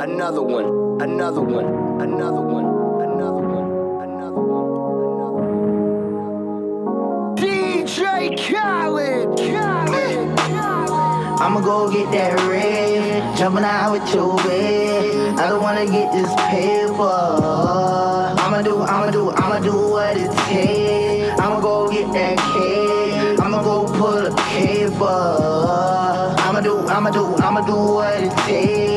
another one, another one, another one, another one, another one, another one. DJ Khaled, Khaled. I'ma go get that red, jumping out with your bed. I don't wanna get this paper. I'ma do, I'ma do, I'ma do what it takes. I'ma go get that cake. I'ma go pull a paper. I'ma do, I'ma do, I'ma do what it takes.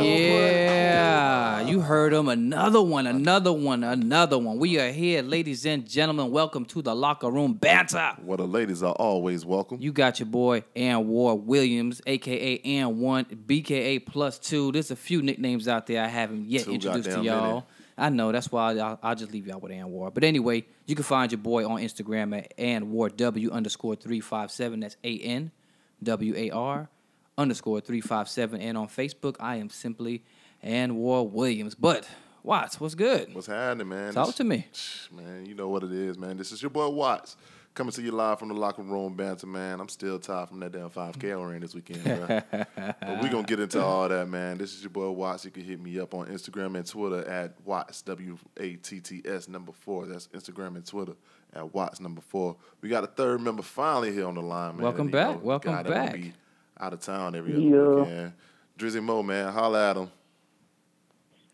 Oh, yeah, you heard him. Another one, another one, another one. We are here, ladies and gentlemen. Welcome to the locker room banter. Well, the ladies are always welcome. You got your boy Anwar Williams, aka Ann One, BKA plus two. There's a few nicknames out there I haven't yet Too introduced to y'all. many. I know that's why I'll, I'll just leave y'all with Anwar. But anyway, you can find your boy on Instagram at Anwar W underscore three five seven. That's A N W A R underscore three five seven. And on Facebook, I am simply Anwar Williams. But Watts, what's good? What's happening, man? Talk This- to me. Man, you know what it is, man. This is your boy Watts coming to you live from the locker room banter, man. I'm still tired from that damn 5K I ran this weekend, bro. but we're going to get into all that, man. This is your boy Watts. You can hit me up on Instagram and Twitter at Watts, W A T T S number four. That's Instagram and Twitter at Watts number four. We got a third member finally here on the line, man. Welcome And, you know, back. Welcome guy that gonna back. Be out of town every other Yeah. weekend. Drizzy Mo, man. Holla at him.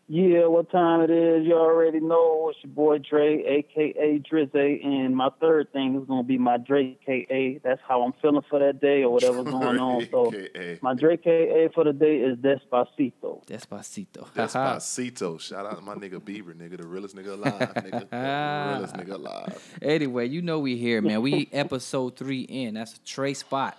Yeah, what time it is? You already know. It's your boy Dre, aka Drizzy, and my third thing is gonna be my Drake KA. That's how I'm feeling for that day or whatever's going on. So AKA. my Drake KA for the day is Despacito. Despacito. Despacito. Shout out to my nigga Bieber, nigga, the realest nigga alive, nigga. The realest nigga alive. Anyway, you know we here, man. We episode three in. That's a Trey spot.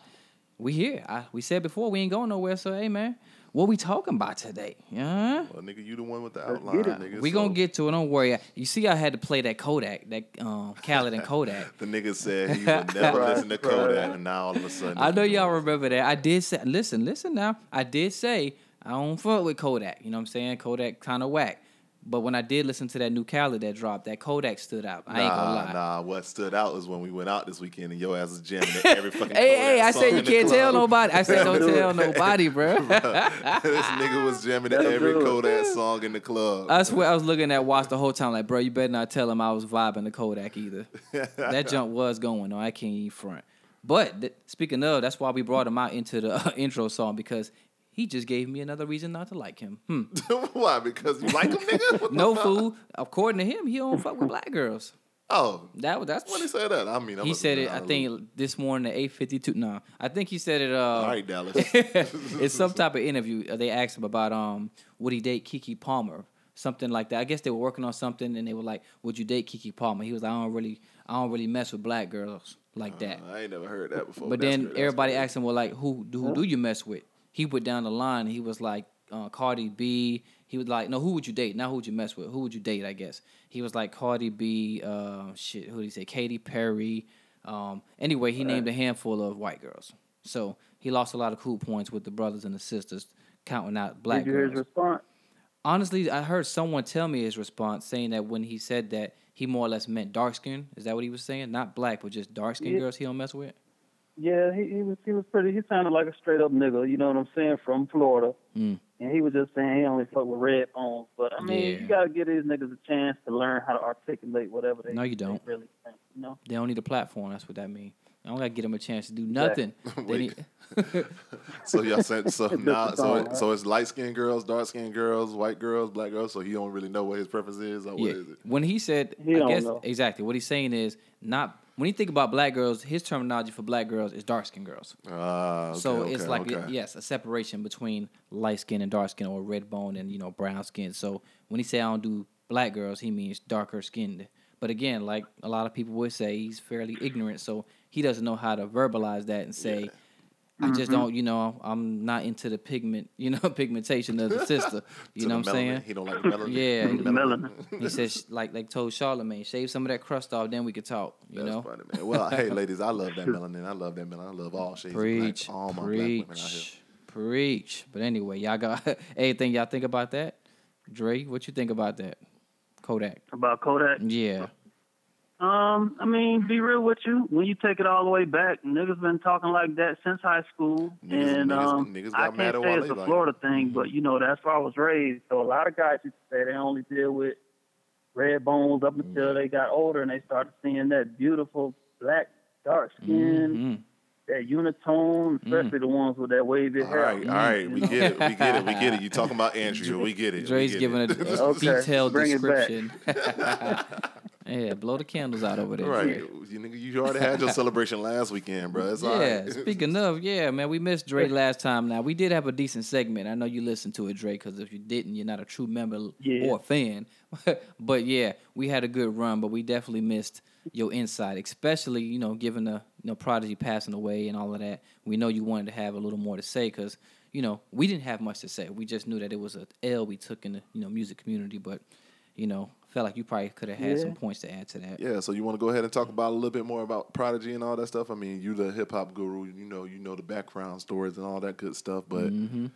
We here. I, we said before we ain't going nowhere. So hey, man, what we talking about today? Yeah. Well, nigga, you the one with the outline, nigga. We so gonna get to it. Don't worry. You see, I had to play that Kodak, that um, Khaled and Kodak. The nigga said he would never listen to Kodak, and now all of a sudden. I know y'all doing remember that. I did say, listen, listen now. I did say I don't fuck with Kodak. You know what I'm saying? Kodak kind of whack. But when I did listen to that new Khaled that dropped, that Kodak stood out. I ain't gonna Nah, lie. nah. What stood out was when we went out this weekend and your ass was jamming at every fucking. Hey, Kodak hey, I said you can't tell nobody. I said don't tell nobody, bro. this nigga was jamming at every do. Kodak song in the club. I swear I was looking at Watch the whole time, like, bro, you better not tell him I was vibing the Kodak either. that jump was going on. I can't even front. But th- speaking of, that's why we brought him out into the uh, intro song because he just gave me another reason not to like him. Hmm. Why? Because you like him, nigga? What No fuck? fool. According to him, he don't fuck with black girls. Oh, That was that's when he said that, I mean, I he must said it. been I think loop. this morning at eight fifty two. No, I think he said it. Uh, All right, Dallas. it's some type of interview. Uh, They asked him about um would he date Keke Palmer, something like that. I guess they were working on something, and they were like, "Would you date Keke Palmer?" He was like, "I don't really, I don't really mess with black girls like that." I ain't never heard that before. but That's then good, everybody good. asked him, "Well, like who who do you mess with?" He went down the line. He was like uh, Cardi B. He was like, "No, who would you date? Not who would you mess with? Who would you date?" I guess he was like Cardi B. Uh, shit, who did he say? Katy Perry. Um, anyway, he named a handful of white girls. So he lost a lot of cool points with the brothers and the sisters counting out black Did you hear his girls. response? Honestly, I heard someone tell me his response saying that when he said that he more or less meant dark skin. Is that what he was saying? Not black, but just dark skin Yeah. girls he don't mess with. Yeah, he, he was he was pretty. He sounded like a straight up nigga. You know what I'm saying? From Florida, Mm. and he was just saying he only fuck with red bones. But I mean, Yeah. you gotta give these niggas a chance to learn how to articulate whatever they. No, you don't. really think. You know. They don't need a platform. That's what that means. I don't gotta get them a chance to do nothing. They Wait. So y'all said so It's now so it, so it's light skinned girls, dark skinned girls, white girls, black girls. So he don't really know what his preference is or what yeah. is it? When he said, He I guess know. exactly what he's saying is not. When you think about black girls, his terminology for black girls is dark skin girls. Ah, okay, so okay, it's like okay. yes, a separation between light skin and dark skin, or red bone and you know brown skin. So when he say I don't do black girls, he means darker skinned. But again, like a lot of people would say, he's fairly ignorant, so he doesn't know how to verbalize that and say, "I just mm-hmm. don't," you know, I'm not into the pigment, you know, pigmentation of the sister. You know what I'm saying? He don't like melanin. Yeah, The melanin. He says, like, like told Charlemagne, shave some of that crust off, then we could talk. You That's know, funny, man. Well, hey, ladies, I love that melanin. I love that melanin. I love all shades preach, of black. All my black women out here. preach, preach. But anyway, y'all got anything y'all think about that? Dre, what you think about that? Kodak. About Kodak. Yeah. Um, I mean, be real with you. When you take it all the way back, niggas been talking like that since high school, Niggas- and niggas- um, niggas I got mad can't at say it's a like- Florida thing, but you know that's where I was raised. So a lot of guys used to say they only deal with red bones up until they got older and they started seeing that beautiful black dark skin, Mhm. that unitone, especially the ones with that wavy hair. right, all right, we get it, we get it, we get it. You talking about Andrea? We get it. Dre's get giving a, it. a Okay, detailed bring it back. description. yeah, blow the candles out over there. right. You, nigga, you already had your celebration last weekend, bro. It's all Yeah, right. speaking of, yeah, man, we missed Dre last time. Now we did have a decent segment. I know you listened to it, Dre, because if you didn't, you're not a true member Yeah. or fan. but yeah, we had a good run, but we definitely missed your insight, especially you know, given the you know Prodigy passing away and all of that. We know you wanted to have a little more to say because you know we didn't have much to say. We just knew that it was a L we took in the you know music community, but you know, felt like you probably could have had Yeah. some points to add to that. Yeah, so you want to go ahead and talk about a little bit more about Prodigy and all that stuff? I mean, you the hip hop guru, you know, you know the background stories and all that good stuff. But Mm-hmm.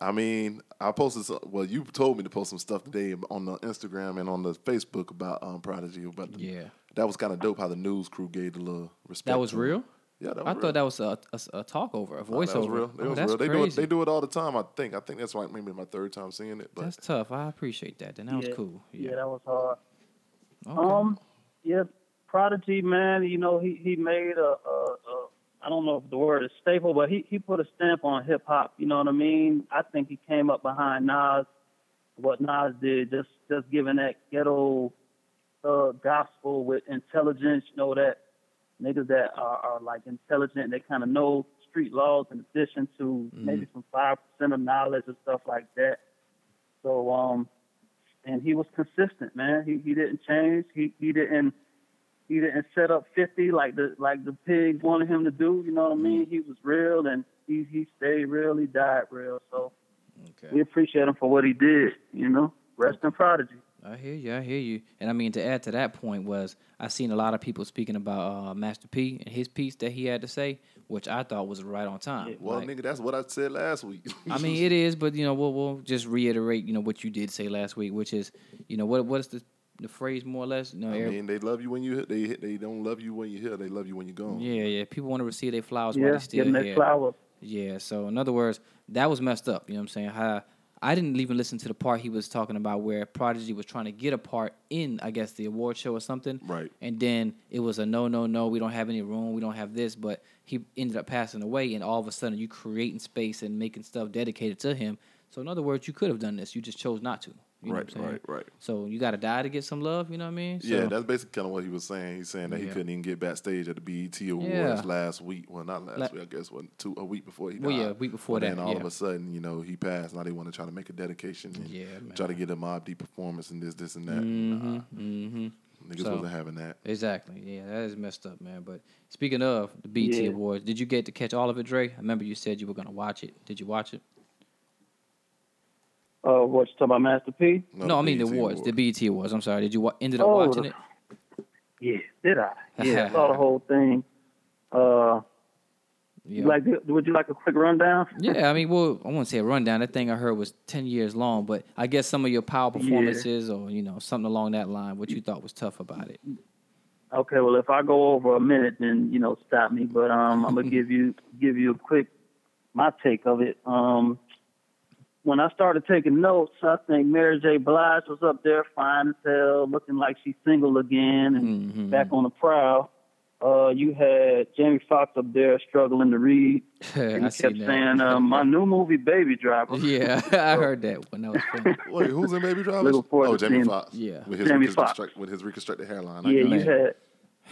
I mean, I posted some, well, you told me to post some stuff today on the Instagram and on the Facebook about um, Prodigy. About the, Yeah. that was kind of dope how the news crew gave the little respect. That was to him. real. Yeah, that was I real. thought that was a, a, a talk over, a No, voiceover. that was real. That Oh, was that's real. They do it. crazy. They do it all the time. I think. I think that's like maybe my third time seeing it. But That's tough. I appreciate that. Then that was cool. Yeah, Yeah. that was hard. Okay. Um, yeah, Prodigy, man. You know, he he made a, a, a I don't know if the word is staple, but he he put a stamp on hip hop. You know what I mean? I think he came up behind Nas, what Nas did, just just giving that ghetto uh, gospel with intelligence. You know that niggas that are, are like intelligent, they kind of know street laws in addition to maybe some five percent of knowledge and stuff like that. So um, and he was consistent, man. He he didn't change. He he didn't he didn't set up fifty like the like the pigs wanted him to do. You know what I mean? He was real and he he stayed real. He died real. So we appreciate him for what he did. You know, rest in prodigy. I hear you. I hear you. And I mean, to add to that point was I seen a lot of people speaking about uh, Master P and his piece that he had to say, which I thought was right on time. well, Like, nigga, that's what I said last week. I mean, it is, but you know, we'll, we'll just reiterate, you know, what you did say last week, which is, you know, what what is the the phrase more or less? You know, I mean, they love you when you they they don't love you when you're here. They love you when you're gone. yeah, yeah. People want to receive their flowers while they're still give him here. their flowers. Yeah. So in other words, that was messed up. You know what I'm saying? How I didn't even listen to the part he was talking about where Prodigy was trying to get a part in, I guess, the award show or something. Right. And then it was a no, no, no. We don't have any room. We don't have this. But he ended up passing away, and all of a sudden, you creating space and making stuff dedicated to him. So in other words, you could have done this. You just chose not to. You know Right, what I'm right, right. So you got to die to get some love. You know what I mean? Yeah, that's basically kind of what he was saying. He's saying that he couldn't even get backstage at the BET Awards Yeah. last week. Well, not last La- week, I guess. What two a week before he died. Well, yeah, a week before But that, Then all of a sudden, you know, he passed. Now they want to try to make a dedication. And Yeah, Try to get a Mobb Deep performance and this, this, and that. Mm-hmm. Nah, Mm-hmm. niggas So- wasn't having that. Exactly. Yeah, that is messed up, man. But speaking of the BET Yeah. Awards, did you get to catch all of it, Dre? I remember you said you were gonna watch it. Did you watch it? Uh, what you talking about, Master P? No, I mean the BET awards, the BT Awards. I'm sorry. Did you wa- ended up Oh, watching it? Yeah, did I? Yeah, I saw the whole thing. Uh, Yeah. like, would you like a quick rundown? yeah, I mean, well, I won't say a rundown. That thing I heard was ten years long, but I guess some of your power performances, or you know, something along that line, what you thought was tough about it. Okay, well, if I go over a minute, then you know, stop me. But um, I'm gonna give you give you a quick my take of it. Um, when I started taking notes, I think Mary J. Blige was up there, fine as hell, looking like she's single again and Mhm. back on the prowl. Uh, you had Jamie Foxx up there struggling to read. I And he kept that. saying, uh, "My new movie, Baby Driver." yeah, I heard that one. That was funny. Wait, who's in Baby Driver? Oh, Jamie seeing- Foxx. Yeah. with his Jamie reconstruct- with his reconstructed hairline. I Yeah, you had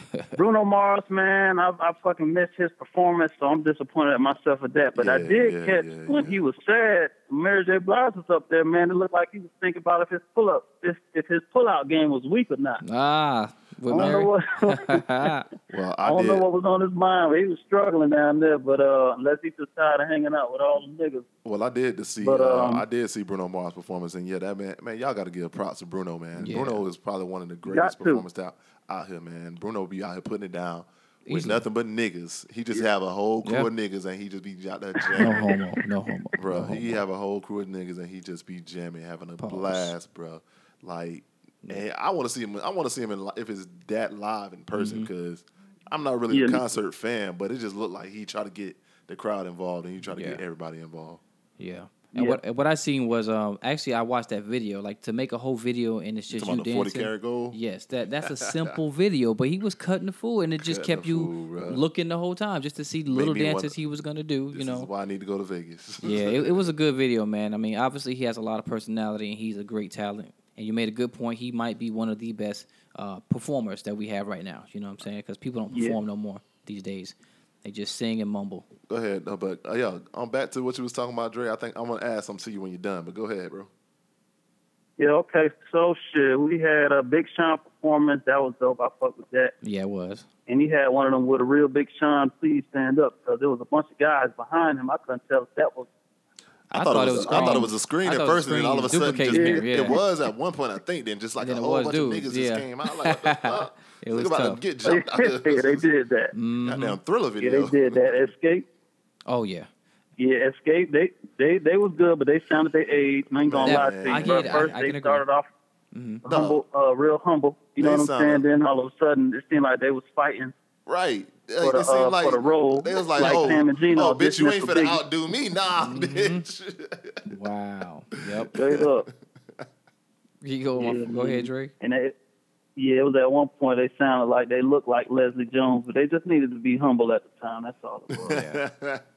Bruno Mars, man. I, I fucking missed his performance, so I'm disappointed at myself with that. But I did yeah, catch yeah, when yeah. he was sad. Mary J. Blige was up there, man. It looked like he was thinking about if his pull up, if if his pull out game was weak or not. Ah, with I don't know what. Well, I I, don't did. know what was on his mind, but he was struggling down there. But uh, unless he just tired of hanging out with all the niggas. Well, I did to see. But, uh, um, I did see Bruno Mars performance, and yeah, that man, man, y'all got to give props to Bruno, man. Yeah. Bruno is probably one of the greatest to. performers out out here, man. Bruno be out here putting it down with Easily. nothing but niggas. He just have a whole crew Yeah. of niggas, and he just be out there No jamming, homo. No homo. bro. No homo. he have a whole crew of niggas, and he just be jamming, having a Pause. blast, bro. Like and I want to see him. I want to see him in, if it's that live in person Mm-hmm. because I'm not really Yeah, a concert fan, but it just looked like he tried to get the crowd involved and he tried to get everybody involved. Yeah. And Yeah. what and what I seen was um actually I watched that video like to make a whole video and it's just you about the 40 dancing. karat gold? Yes, that that's a simple video, but he was cutting the fool and it just Cutting kept the you fool, looking the whole time just to see the little me wanna- dances he was gonna do. This you know, is why I need to go to Vegas. yeah, it, it was a good video, man. I mean, obviously he has a lot of personality and he's a great talent. And you made a good point. He might be one of the best uh, performers that we have right now. You know what I'm saying? Because people don't Yeah. perform no more these days. They just sing and mumble. go ahead, no, but uh, yeah, I'm back to what you was talking about, Dre. I think I'm gonna ask something to you when you're done, but go ahead, bro. Yeah, okay. So shit, we had a Big Sean performance. That was dope. I fuck with that. Yeah, it was. And he had one of them with a real Big Sean, please stand up, because there was a bunch of guys behind him. I couldn't tell if that was. I, thought, it was, I thought it was a screen I at thought it was first, and then all of a sudden, just, duplicating it, it, was at one point. I think then just like Then a whole bunch dudes, of niggas yeah. just came out. Like, what the fuck? It was about tough. to get yeah, jumped out there. they did that. Goddamn thriller Yeah, video. they did that. Xscape. Oh yeah. Yeah, Xscape. They they they was good, but they sounded their age. I ain't gonna Yeah, lie I to you. get But it. I- First, I they can agree. started off humble, uh, real humble. You know what I'm saying? Then all of a sudden, it seemed like they was fighting. Right. Like, For the, it seemed uh, like for the role, they was like, like oh, Sam and Gino, oh, bitch, you ain't Mr. finna Biggie. outdo me, nah, Mm-hmm. bitch. Wow. Yep. Straight up. You go. Yeah, go ahead, man. Drake. And they, yeah, it was at one point they sounded like they looked like Leslie Jones, but they just needed to be humble at the time. That's all it was.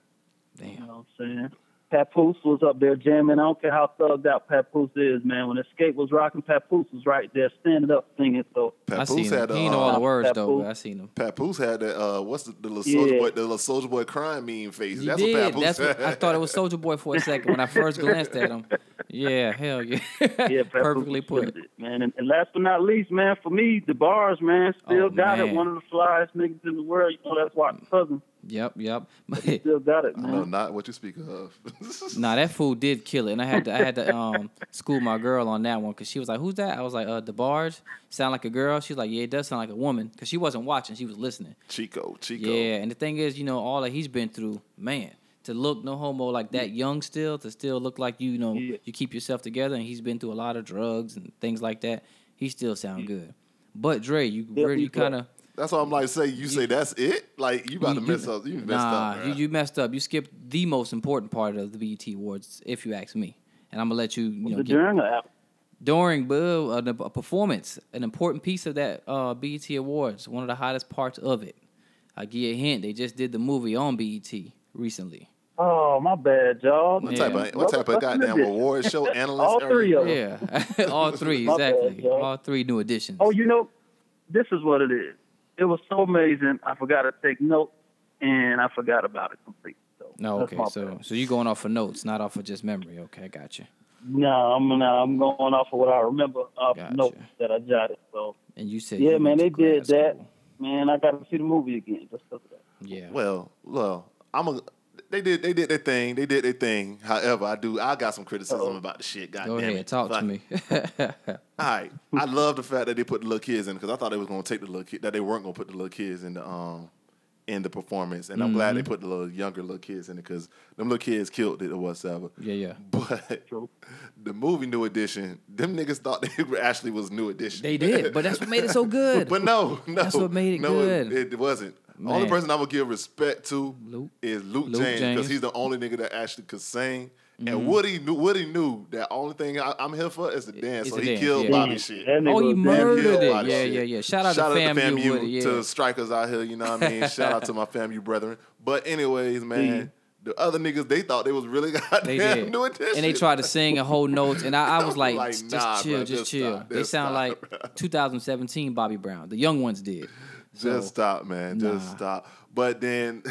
You Damn. know what I'm saying? Papoose was up there jamming. I don't care how thugged out Papoose is, man. When Xscape was rocking, Papoose was right there standing up singing. So I seen Papoose him. had He ain't know all the uh, words though, Papoose. but I seen him. Papoose had that. Uh, what's the, the little soldier Yeah. boy? The little soldier boy crying meme face. He That's did. what Papoose That's what. I thought it was Soldier Boy for a second when I first glanced at him. Yeah, hell yeah. yeah, Papoose Perfectly put. it, man. And, and last but not least, man, for me, the bars, man, still Oh, got man. it. One of the flyest niggas in the world. You know, that's Walking Cousin. Yep, yep. Still got it, I man. know not what you speak of. Nah, that fool did kill it, and I had to I had to um school my girl on that one because she was like, "Who's that?" I was like, "Uh, DeBarge sound like a girl." She's like, "Yeah, it does sound like a woman," because she wasn't watching, she was listening. Chico, Chico. Yeah, and the thing is, you know, all that he's been through, man, to look no homo like that young still, to still look like you, you know, Yeah. you keep yourself together, and he's been through a lot of drugs and things like that. He still sound good. But Dre, you Yeah, really kind of That's why I'm like, say you say that's it. Like you about to you- mess up. You messed nah, up. you, you messed up. You skipped the most important part of the BET Awards, if you ask me. And I'm gonna let you, you know, the get, during or after? during uh, the- a performance, an important piece of that uh, BET Awards, one of the hottest parts of it. I give you a hint. They just did the movie on BET recently. Oh, my bad, y'all. What Yeah. type of what type of goddamn this? award show analyst? All three of them. Yeah, all three My bad, exactly. All three new additions. Oh, you know, this is what it is. It was so amazing. I forgot to take notes, and I forgot about it completely. So no, okay. So bad. so you're going off of notes, not off of just memory. Okay, I got you. no, I'm no, I'm going off of what I remember off Gotcha. notes that I jotted. So And you said Yeah, you man, went they did grad that. man, I got to see the movie again just 'cause of that. Yeah. Well, well, I'm a. They did. They did their thing. They did their thing. However, I do. I got some criticism Uh-oh. about the shit. God Go damn ahead, it. talk Fuck to me. All right. I love the fact that they put the little kids in because I thought they was gonna take the little kid that they weren't gonna put the little kids in the um in the performance, and I'm glad Mm-hmm. they put the little younger little kids in it because them little kids killed it or whatever. yeah, yeah. But True. the movie New Edition, them niggas thought they actually was New Edition. They did, but that's what made it so good. But no, no, That's what made it no, good. It, it wasn't. The Only person I'm gonna give respect to Luke. is Luke, Luke James James. because he's the only nigga that actually could sing. Mm-hmm. And Woody knew Woody knew that only thing I, I'm here for is the dance. It's So he dance, killed yeah. Bobby Damn, shit. Oh, he murdered good. it. Yeah, shit. yeah, yeah. Shout out to Shout FAMU Woody, yeah. to strikers out here. You know what I mean? Shout out to my FAMU brethren. But anyways, man, the other niggas they thought they was really They goddamn did. New Edition. And they tried to sing a whole notes, and I, I was like, Like, just nah, chill, bruh, just, just chill. stop, they just sound stop, like bruh. 2017 Bobby Brown. The young ones did. So, Just stop, man. Just stop. But then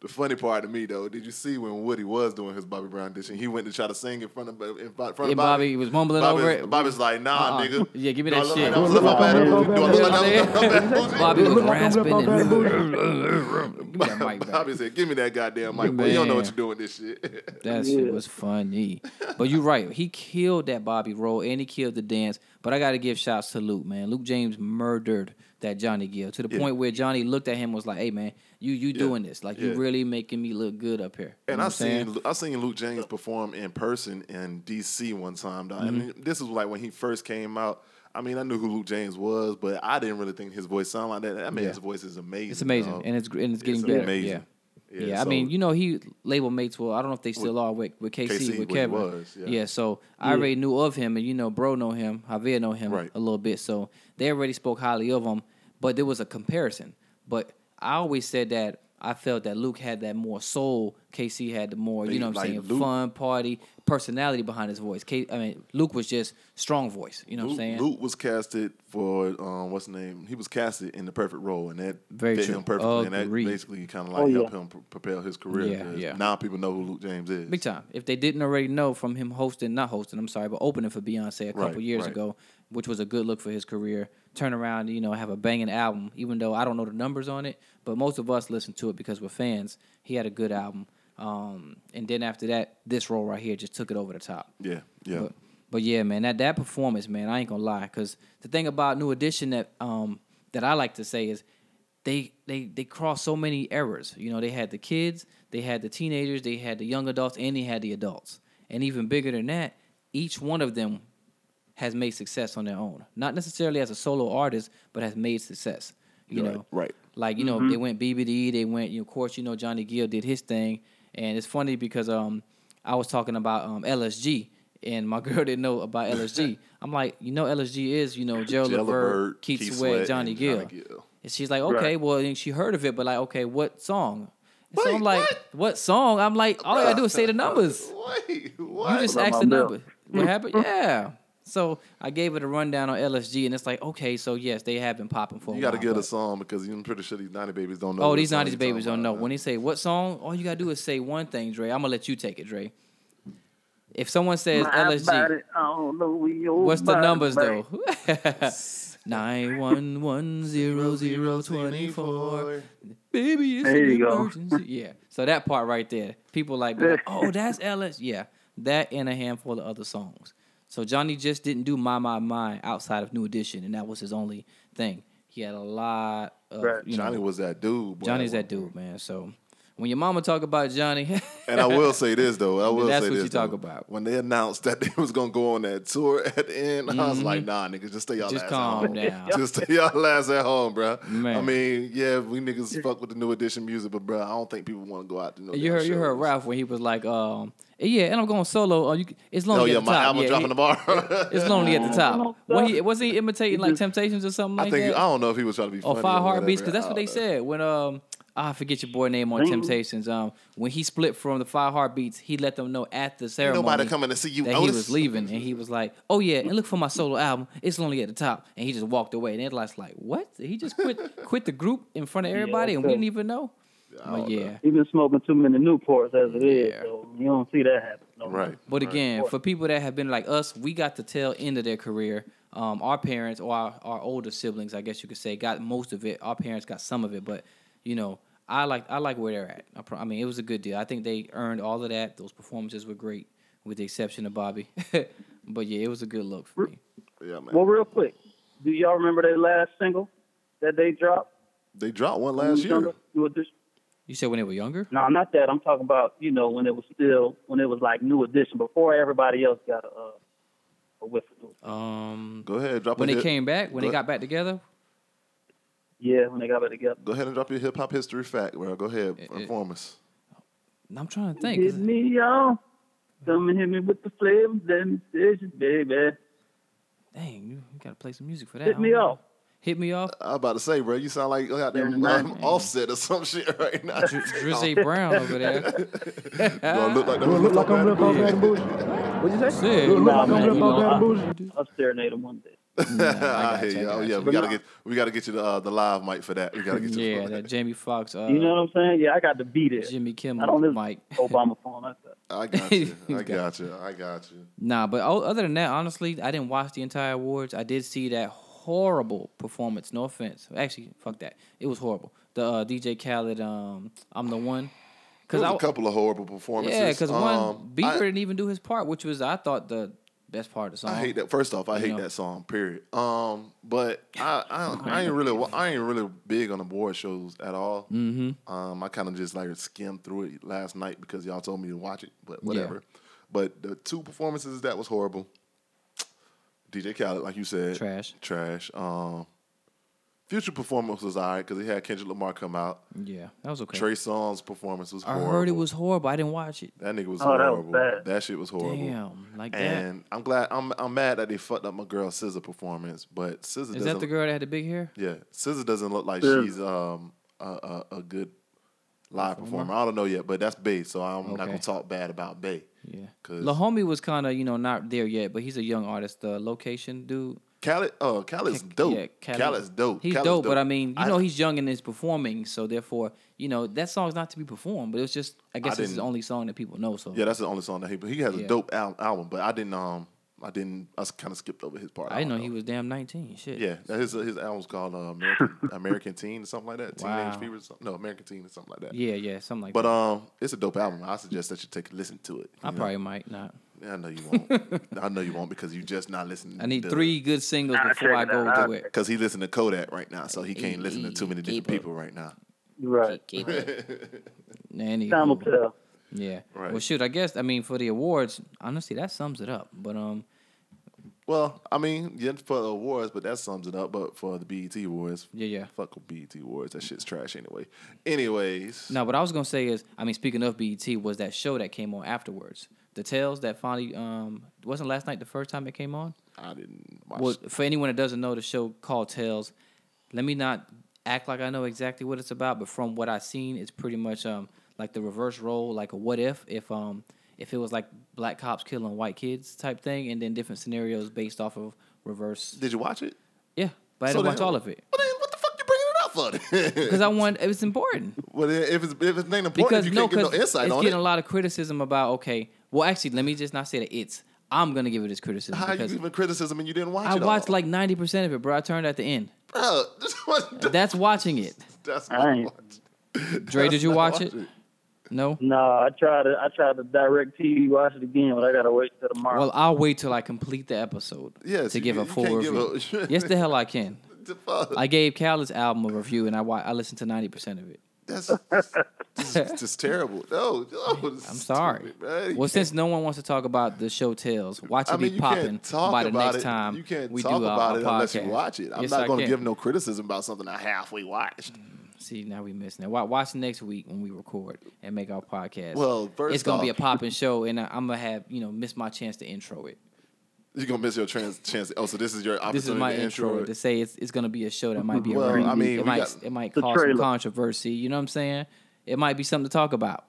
the funny part to me though, did you see when Woody was doing his Bobby Brown edition? He went to try to sing in front of in front And of Bobby was mumbling Bobby's, over it. Bobby's like, nah, Uh-uh. nigga. Yeah, give me Do that I look shit. Like that was Lil Bobby? Do I look like that was Lil Bobby? Bobby was rasping and give me that mic back. Bobby said, "Give me that goddamn mic, boy. You don't know what you're doing this shit." That Yeah. shit was funny. But you're right. He killed that Bobby role and he killed the dance. But I got to give shouts to Luke, man. Luke James murdered that Johnny Gill to the Yeah. point where Johnny looked at him and was like, "Hey, man, you you doing this? Like you Yeah. Really making me look good up here." You And I what seen I seen Luke James perform in person in DC one time, dog. Mm-hmm. And this is like when he first came out. I mean, I knew who Luke James was, but I didn't really think his voice sounded like that. That man's Yeah. voice is amazing. It's amazing, dog. and it's and it's getting It's better. amazing. Yeah. Yeah, I so- mean, you know, he label mates. Well, I don't know if they still are with, with KC, KC, with Kevin. was, yeah. so I already knew of him, and you know, bro know him, Javier know him Right. a little bit. So they already spoke highly of him, but there was a comparison. But I always said that I felt that Luke had that more soul. KC had the more, you know, what I'm like saying, Luke- fun party personality behind his voice. K, I mean, Luke was just strong voice. You know what I'm Luke, saying? Luke was casted for um, what's the name? He was casted in the perfect role, and that Very fit true. him perfectly. And that basically kind of like Oh, yeah. helped him pr- propel his career. Yeah, 'cause yeah. Now people know who Luke James is. Big time. If they didn't already know from him hosting, not hosting, I'm sorry, but opening for Beyonce a couple Right, years right. ago, which was a good look for his career. Turn around, you know, have a banging album, even though I don't know the numbers on it, but most of us listen to it because we're fans. He had a good album. Um, and then after that, this role right here just took it over the top. Yeah, yeah. But, but yeah, man, that that performance, man, I ain't gonna lie, because the thing about New Edition that um that I like to say is they they they crossed so many errors. You know, they had the kids, they had the teenagers, they had the young adults, and they had the adults. And even bigger than that, each one of them has made success on their own. Not necessarily as a solo artist, but has made success. You Right, know, right. Like you know, they went BBD, they went. You know, of course, you know Johnny Gill did his thing, and it's funny because um I was talking about um LSG. And my girl didn't know about LSG. I'm like, you know, LSG is, you know, Gerald Levert, Keith, Keith Sweat, Johnny Gill. Johnny Gill. And she's like, okay, Right. well, and she heard of it, but like, okay, what song? And so I'm like, what? what? song? I'm like, all I gotta do is say the numbers. Wait, what? You just asked the number. What happened? Yeah. So I gave it a rundown on LSG, and it's like, okay, so yes, they have been popping for. you got to while, get a song because I'm pretty sure these 90 babies don't know. Oh, these song '90s babies don't know. about, When man. they say what song, all you gotta do is say one thing, Dre. I'm gonna let you take it, Dre. If someone says My LSG, body, know what's the numbers body. though? Nine one one zero zero twenty four. Baby, it's There an you go. emergency. yeah. So that part right there, people like, like, oh, that's LS. Yeah, that and a handful of other songs. So Johnny just didn't do my my my outside of New Edition, and that was his only thing. He had a lot of Right. you know, Johnny was that dude. boy. Johnny's that dude, man. So when your mama talk about Johnny, And I will say this though. I will That's say what this. you talk though. about. When they announced that they was gonna go on that tour at the end, I was like, Nah, niggas, just stay y'all Mm-hmm. just ass calm at home. down. Just stay y'all ass at home, bro. I mean, yeah, we niggas fuck with the new edition music, but bro, I don't think people want to go out to no. You damn heard you heard. Ralph when he was like, um, yeah, and I'm going solo. Oh, you, it's lonely Oh yeah, at the my top. album yeah, dropping he- tomorrow. It's lonely at the top. No, When stop. he was he imitating like Temptations or something I like think that? I don't know if he was trying to be or funny. Five Heartbeats, because that's what they know. said when um I forget your boy name on Ring. Temptations. Um, when he split from the Five Heartbeats, he let them know at the Ain't ceremony nobody coming to see you. that he was leaving, and he was like, "Oh yeah, and look for my solo album. It's lonely at the top." And he just walked away, and everybody's like, "What? He just quit quit the group in front of everybody, and we didn't even know." But yeah. He been smoking too many Newports as it is, Yeah. so you don't see that happen. No more. Right. But right. again, for people that have been like us, we got the tail end of their career. Um, our parents or our, our older siblings, I guess you could say, got most of it. Our parents got some of it, but you know, I like I like where they're at. I, pro- I mean, it was a good deal. I think they earned all of that. Those performances were great, with the exception of Bobby. but yeah, it was a good look for me. Yeah, man. Well, real quick, do y'all remember their last single that they dropped? they dropped one last year. New Edition? You said when they were younger. No, not that. I'm talking about you know when it was still when it was like New Edition before everybody else got a, uh, a whiff of it. Um, Go ahead, drop when a they hip- came back, when they Go- got back together. Yeah, when they got back together. Go ahead and drop your hip hop history fact, bro. Go ahead, it- inform us. I'm trying to think. Hit me on. Come and hit me with the flavors and decisions, baby. Dang, you, you gotta play some music for that. Hit me don't off. Hit me off. I was about to say, bro, you sound like you got them um, offset or some shit right now. Dr- Drizzy Brown over there. Gonna look like them. Look like I'm Lip Lip Off Bad Bad Boujee. What'd you say? Sick. Look like I'm man, Lip you Off know, Bad I- Boujee. I'll serenade him one day. I, got hear you, I Oh yeah, we gotta get we gotta get you the uh, the live mic for that. We gotta get you. Yeah, that Jamie Foxx, uh, You know what I'm saying? Yeah, I got to beat it. Jimmy I Kimmel, don't listen Mike. Obama phone like that. I got you. I He's got got you. I got you. Nah, but other than that, honestly, I didn't watch the entire awards. I did see that horrible performance. No offense, actually, fuck that. It was horrible. The uh, DJ Khaled, um, I'm the one. There Cause was I, a couple of horrible performances. yeah, because one Um, Bieber I- didn't even do his part, which was I thought the best part of the song. I hate that. First off, I You hate know. that song. Period. Um, but I, I, I ain't really, I ain't really big on the award shows at all. Mm-hmm. Um, I kind of just like skimmed through it last night because y'all told me to watch it. But whatever. But the two performances that was horrible. DJ Khaled, like you said, Trash. trash. Um, Future performance was alright because he had Kendrick Lamar come out. Yeah, that was okay. Trey Songz performance was Horrible. I heard it was horrible. I didn't watch it. that nigga was Oh, that was horrible. bad. That shit was horrible. Damn, like that. And I'm glad I'm I'm mad that they fucked up my girl SZA performance, but SZA Is doesn't. that the girl that had the big hair? Yeah, SZA doesn't look like SZA. she's um a, a, a good live performer. I don't know yet, but that's Bay, so I'm not gonna talk bad about Bay. Yeah. 'Cause- La Homie was kind of, you know, not there yet, but he's a young artist. The location dude. Khalid, uh, Khalid's dope. Yeah, Khalid- Khalid's dope. He's Khalid's dope, but I mean, you I- know, he's young and is performing, so therefore, you know, that song's not to be performed. But it was just, I guess, it's the only song that people know. So yeah, that's the only song that he. But he has Yeah. a dope al- album, but I didn't um I didn't I kind of skipped over his part. I didn't know don't he was damn nineteen. Shit. Yeah, his his album's called uh, American American Teen or something like that. Teenage Wow. Fever, or something. no American Teen or something like that. Yeah, yeah, something like But that. um, it's a dope album. I suggest that you take a listen to it. I know? probably might not. Yeah, I know you won't. I know you won't because you just not listening. I need three good singles Nah, before I go out. do it. Because he listen to Kodak right now, so he can't listen to too many different people right now. Right. Keep it. Anywho. Time will tell. Yeah. Right. Well, shoot. I guess I mean for the awards, honestly, that sums it up. But um, Well, I mean, yeah, for the awards, but that sums it up. But for the BET awards, yeah, yeah. fuck with BET awards. That shit's trash anyway. Anyways, No, what I was gonna say is, I mean, speaking of BET, was that show that came on afterwards, the Tales that finally um wasn't last night the first time it came on. I didn't watch. Well, for anyone that doesn't know the show called Tales, let me not act like I know exactly what it's about, but from what I've seen, it's pretty much um like the reverse role, like a what if if um if it was like black cops killing white kids type thing, and then different scenarios based off of reverse. Did you watch it? Yeah, but I So didn't watch all of it Well, then what the fuck you bringing it up for? because I want it was important. well, if it's if it's ain't important, because if you no, can't get no because insight it's on getting it. a lot of criticism about. Okay, well, actually, let me just not say that it's. I'm gonna give it this criticism How you because giving criticism and you didn't watch I it? I watched all? like ninety percent of it, bro. I turned at the end. Bro, this was- That's watching it. that's I not ain't- watch- Dre, that's did you not watch it? No. No, I tried to. I tried to direct TV watch it again, but I gotta wait till tomorrow. Well, I'll wait till I complete the episode Yes, to you give a can't- full review. a- yes, the hell I can. I gave Khaled's album a review, and I wa- I listened to ninety percent of it. That's just, just terrible. No, no I'm sorry. Well, since no one wants to talk about the show Tales, watch it I mean, be popping talk by the about next it. time you can't we talk do our, about our it unless you podcast. watch it. I'm Yes, not going to give no criticism about something I halfway watched. See, now we missing it. Wa- Watch next week when we record and make our podcast. Well, first it's gonna be a popping show, and I, I'm gonna have you know miss my chance to intro it. You're gonna miss your trans- chance. Oh, so this is your opportunity This is my to intro intro. to say it's it's gonna be a show that might be. a Well, repeat. I mean, it might got it might cause some controversy. You know what I'm saying? It might be something to talk about.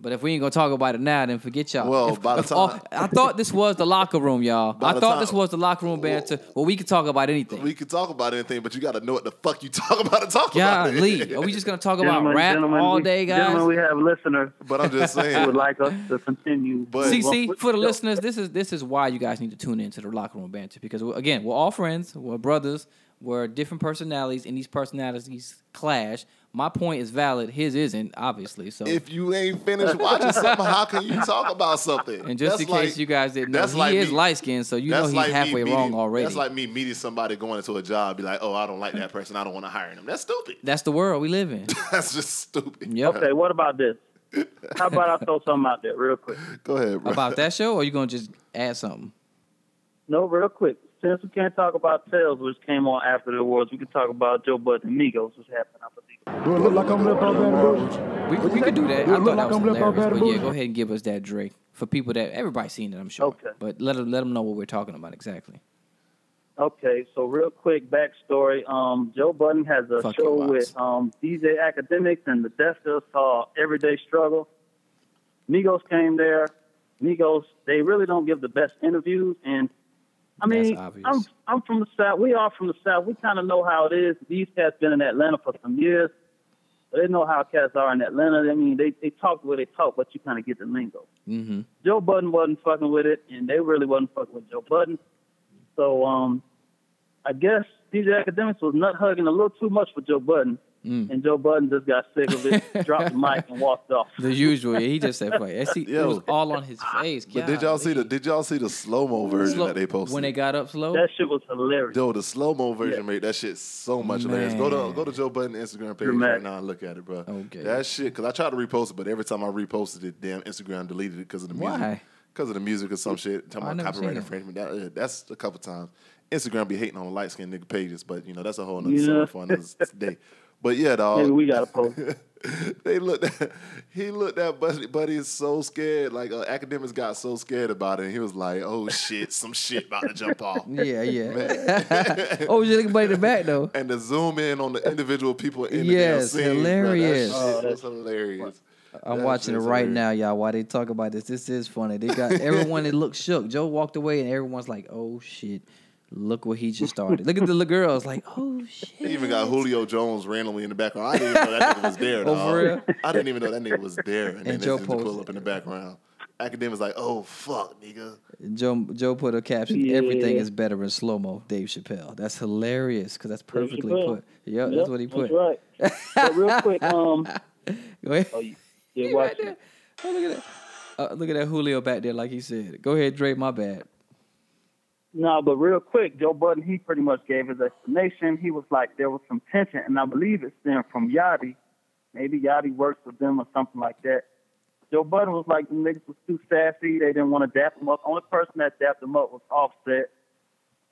But if we ain't gonna talk about it now, then forget y'all. Well, If- by the if all- time- I thought this was the locker room, y'all. I thought time- this was the locker room banter. Well, we could talk about anything. We can talk about anything, but you got to know what the fuck you talk about to talk about Golly, it. are we just gonna talk about Gentlemen, rap all we- day, Gentlemen, guys? we have listeners But I'm just saying. who would like us to continue. But- See, see, for the listeners, this is this is why you guys need to tune into the locker room banter because again, we're all friends, we're brothers, we're different personalities, and these personalities clash. My point is valid, his isn't, obviously. So, If you ain't finished watching something, how can you talk about something? and just That's in case like- you guys didn't know, that's he like is light skinned, so you know he's like halfway meeting- wrong already. That's like me meeting somebody going into a job, be like, "Oh, I don't like that person. I don't want to hire them." That's stupid. That's the world we live in. That's just stupid. Yep. Okay, what about this? How about I throw something out there real quick? Go ahead, bro. About that show, or you gonna just add something? No, real quick. Since we can't talk about Tales, which came on after the awards, we can talk about Joe Budden and Migos, which happened, I believe. Do it look like I'm left out Bad and Boujee? We, we could do that. Do I thought look that was I'm hilarious. But yeah, go ahead and give us that Drake for people that everybody's seen it, I'm sure. Okay. But let them let them know what we're talking about exactly. Okay, so real quick backstory. Um, Joe Budden has a Fuck show your with um, DJ Akademiks and the Death Desters called Everyday Struggle. Migos came there. Migos, they really don't give the best interviews, and I mean, I'm I'm from the south. We are from the south. We kind of know how it is. These cats been in Atlanta for some years. They know how cats are in Atlanta. I mean, they they talk the way they talk, but you kind of get the lingo. Mm-hmm. Joe Budden wasn't fucking with it, and they really wasn't fucking with Joe Budden. So um, I guess DJ Akademiks was nut hugging a little too much for Joe Budden, Mm. and Joe Budden just got sick of it, dropped the mic, and walked off. The usual. He just said, "Fuck." it." See, it was all on his face. But did y'all see the Did y'all see the slow mo version Slow- that they posted? when they got up slow? That shit was hilarious. Yo, the slow mo version made that shit so much hilarious. Go to go to Joe Budden Instagram page Dramatic. right now and look at it, bro. Okay. That shit, because I tried to repost it, but every time I reposted it, damn Instagram deleted it because of the music. Why? because of the music or some shit. Talking about copyright infringement. That, uh, that's a couple times. Instagram be hating on the light skinned nigga pages, but you know that's a whole nother Yeah. story for another day. But yeah, dog. Maybe we got to post. they looked at he looked at Buddy. Buddy is so scared. Like uh, Akademiks got so scared about it. And he was like, "Oh shit, some shit about to jump off." Yeah, yeah. oh, you looking buddy in the back though. And to zoom in on the individual people in Yes, the damn scene, hilarious. Bro, Oh, that shit that's- was hilarious. I'm That watching it right hilarious. now, y'all. While they talk about this, this is funny. They got everyone that looked shook. Joe walked away, and everyone's like, "Oh shit, look what he just started." Look at the little girls, like, "Oh shit." They even got Julio Jones randomly in the background. I didn't even know that nigga was there. Oh, dog. for real? I didn't even know that nigga was there. And, then And they Joe just pull posted. up in the background. Akademiks like, oh fuck, nigga. Joe Joe put a caption. Everything is better in slow mo. Dave Chappelle. That's hilarious because that's perfectly put. Yep, Yep, that's what he put. That's right. But real quick, um, Go ahead. oh, you, yeah, He watch right there. it. Oh, look at that. Uh, look at that Julio back there, like he said. Go ahead, Dre. My bad. No, but real quick, Joe Budden, he pretty much gave his explanation. He was like, there was some tension, and I believe it stemmed from Yachty. Maybe Yachty works with them or something like that. Joe Budden was like, the niggas was too sassy. They didn't want to dap him up. Only person that dapped him up was Offset.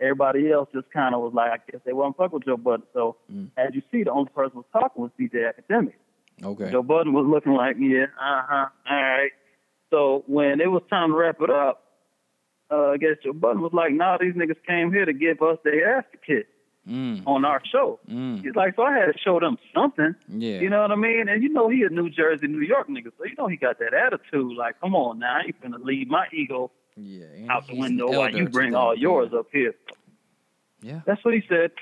Everybody else just kind of was like, I guess they wasn't fuck with Joe Budden. So, as you see, the only person was talking was DJ Academic. Okay. Joe Budden was looking like, yeah, uh huh, all right. So when it was time to wrap it up, uh, I guess Joe Budden was like, nah, these niggas came here to give us their ass to kick Mm, on our show. mm, He's like, so I had to show them something. yeah. You know what I mean? And you know he a New Jersey, New York nigga, so you know he got that attitude. Like, come on now, I ain't finna leave my ego yeah. out the window while you to bring them. all yours up here. Yeah. That's what he said.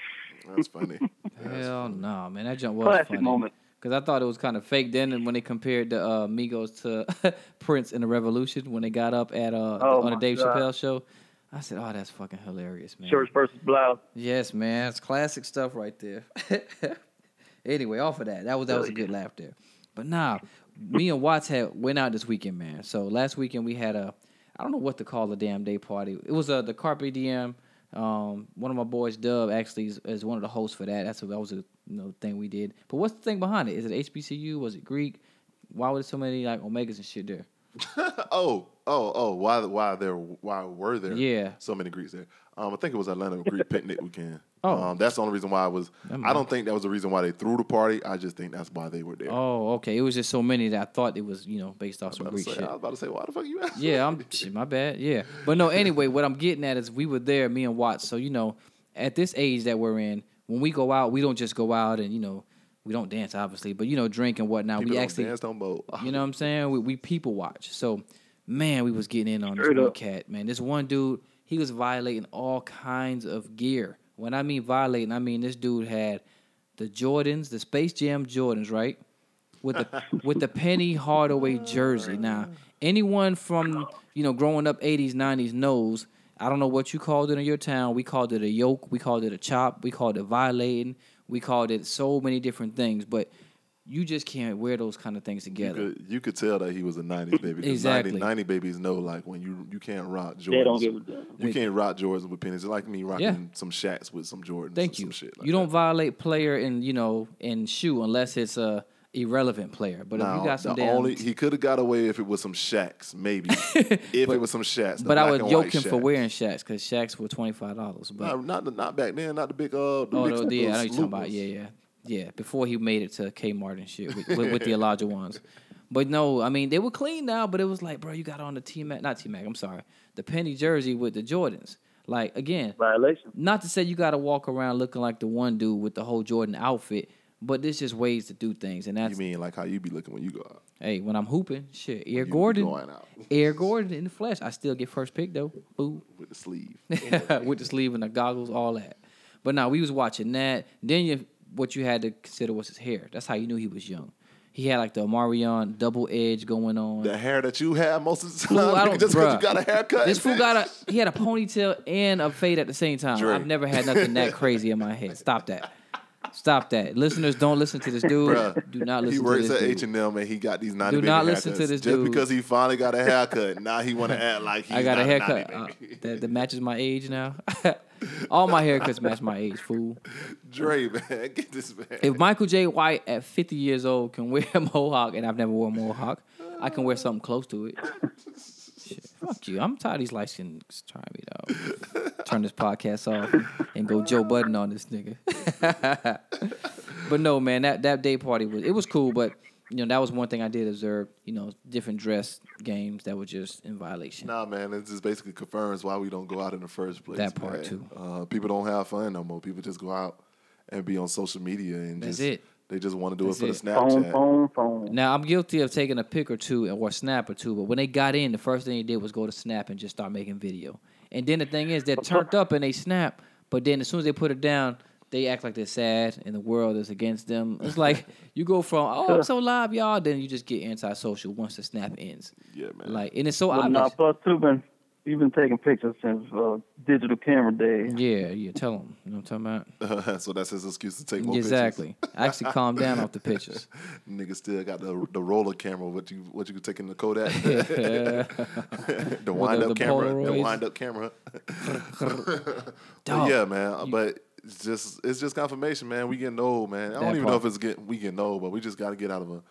That's funny. Hell no, man. That jump was Classic funny. moment. Cause I thought it was kind of fake then, and when they compared the uh, Migos to Prince in the Revolution when they got up at uh, Oh, on the Dave God. Chappelle show, I said, "Oh, that's fucking hilarious, man." Church versus blouse. Yes, man. It's classic stuff right there. anyway, off of that, that was that was a good laugh there. But nah, me and Watts had went out this weekend, man. So last weekend we had a I don't know what to call the damn day party. It was uh, the Carpe Diem. Um, one of my boys, Dub, actually is, is one of the hosts for that. That's a, that was a you know thing we did. But what's the thing behind it? Is it HBCU? Was it Greek? Why were there so many like omegas and shit there? oh, oh, oh! Why, why there? Why were there? Yeah. so many Greeks there. Um, I think it was Atlanta Greek picnic weekend. Oh. um, that's the only reason why I was. I don't think that was the reason why they threw the party. I just think that's why they were there. Oh, okay. It was just so many that I thought it was you know based off some Greek say, shit. I was about to say, why the fuck you asking? Yeah, I'm shit, my bad. Yeah. But no, anyway, what I'm getting at is we were there, me and Watts. So, you know, at this age that we're in, when we go out, we don't just go out and, you know, we don't dance obviously, but you know, drink and whatnot. People we don't actually dance on boat. you know what I'm saying? We, we people watch. So, man, we was getting in on this Straight one cat, man. This one dude, he was violating all kinds of gear. When I mean violating, I mean this dude had the Jordans, the Space Jam Jordans, right? With the with the Penny Hardaway jersey. Now, anyone from you know growing up 80s, 90s knows. I don't know what you called it in your town. We called it a yoke. We called it a chop. We called it violating. We called it so many different things. But you just can't wear those kind of things You together. could, you could tell that he was a 90s baby. 'cause Exactly. 90, 90 babies know, like, when you you can't rock Jordans. They don't give a damn. You can't rock Jordans with pennies. It's like me rocking Yeah. some Shaqs with some Jordans. Thank you. Some shit like you don't that. violate player in you know in shoe unless it's a irrelevant player. But if you got some the damn, only he could have got away if it was some Shaqs, maybe. if it was some Shaqs. the but I black would yoke white him for wearing Shaqs because Shaqs were twenty five dollars. But Not, not, the- not back then, not the big uh. The oh big, no, yeah, I know you're talking about. Yeah, yeah, yeah. Before he made it to Kmart and shit with, with, with the Elijah ones. But no, I mean they were clean now, but it was like, bro, you got on the T Mac, not T Mac. I'm sorry, the Penny jersey with the Jordans. Like again, Violation. not to say you got to walk around looking like the one dude with the whole Jordan outfit, but there's just ways to do things, and that's You mean like how you be looking when you go out? hey when I'm hooping, shit, Air You Gordon, going out Air Gordon in the flesh. I still get first pick though. Boo. with the sleeve. with the sleeve and the goggles, all that. But now we was watching that. Then you, what you had to consider was his hair. That's how you knew he was young. He had like the Omarion double edge going on. the hair that you have most of the Fool, I time, don't- just because you got a haircut. this fool got a he had a ponytail and a fade at the same time. I've never had nothing that crazy in my head. Stop that. Stop that. Listeners, don't listen to this dude. Bruh, Do not listen to this He works at. H and he got these ninety. Do baby not listen to haircuts. this Just dude. because he finally got a haircut, now he want to act like he's I got a haircut 90 uh, that, that matches my age now. All my haircuts match my age, fool. Dre, man, get this man. If Michael Jai White at 50 years old can wear a mohawk, and I've never worn a mohawk, I can wear something close to it. Shit, Fuck you. I'm tired of these light skins trying me dog. Turn this podcast off and go Joe Budden on this nigga. but no, man, that that day party was it was cool, but you know that was one thing I did observe. You know, different dress games that were just in violation. Nah, man, it just basically confirms why we don't go out in the first place. That part, man. too. Uh, people don't have fun no more. People just go out and be on social media and That's just it. they just want to do That's it it. for the Phone, Snapchat. phone, phone. Now I'm guilty of taking a pic or two or a snap or two, but when they got in, the first thing they did was go to Snap and just start making video. And then the thing is, they're turned up and they snap, but then as soon as they put it down, they act like they're sad and the world is against them. It's like you go from oh I'm so live, y'all, then you just get antisocial once the snap ends. Yeah, man. Like, and it's so But obvious. now, plus two been you've been taking pictures since uh, digital camera days. Yeah, yeah. Tell them. You know what I'm talking about? so that's his excuse to take more pictures. exactly. I actually calmed down off the pictures. pictures. Nigga still got the the roller camera. What you what you could take in the Kodak? the wind the up camera. The wind up camera. Yeah, man. But it's just it's just confirmation, man. We getting old, man. I don't That even know if it's getting we getting old, but we just got to get out of a.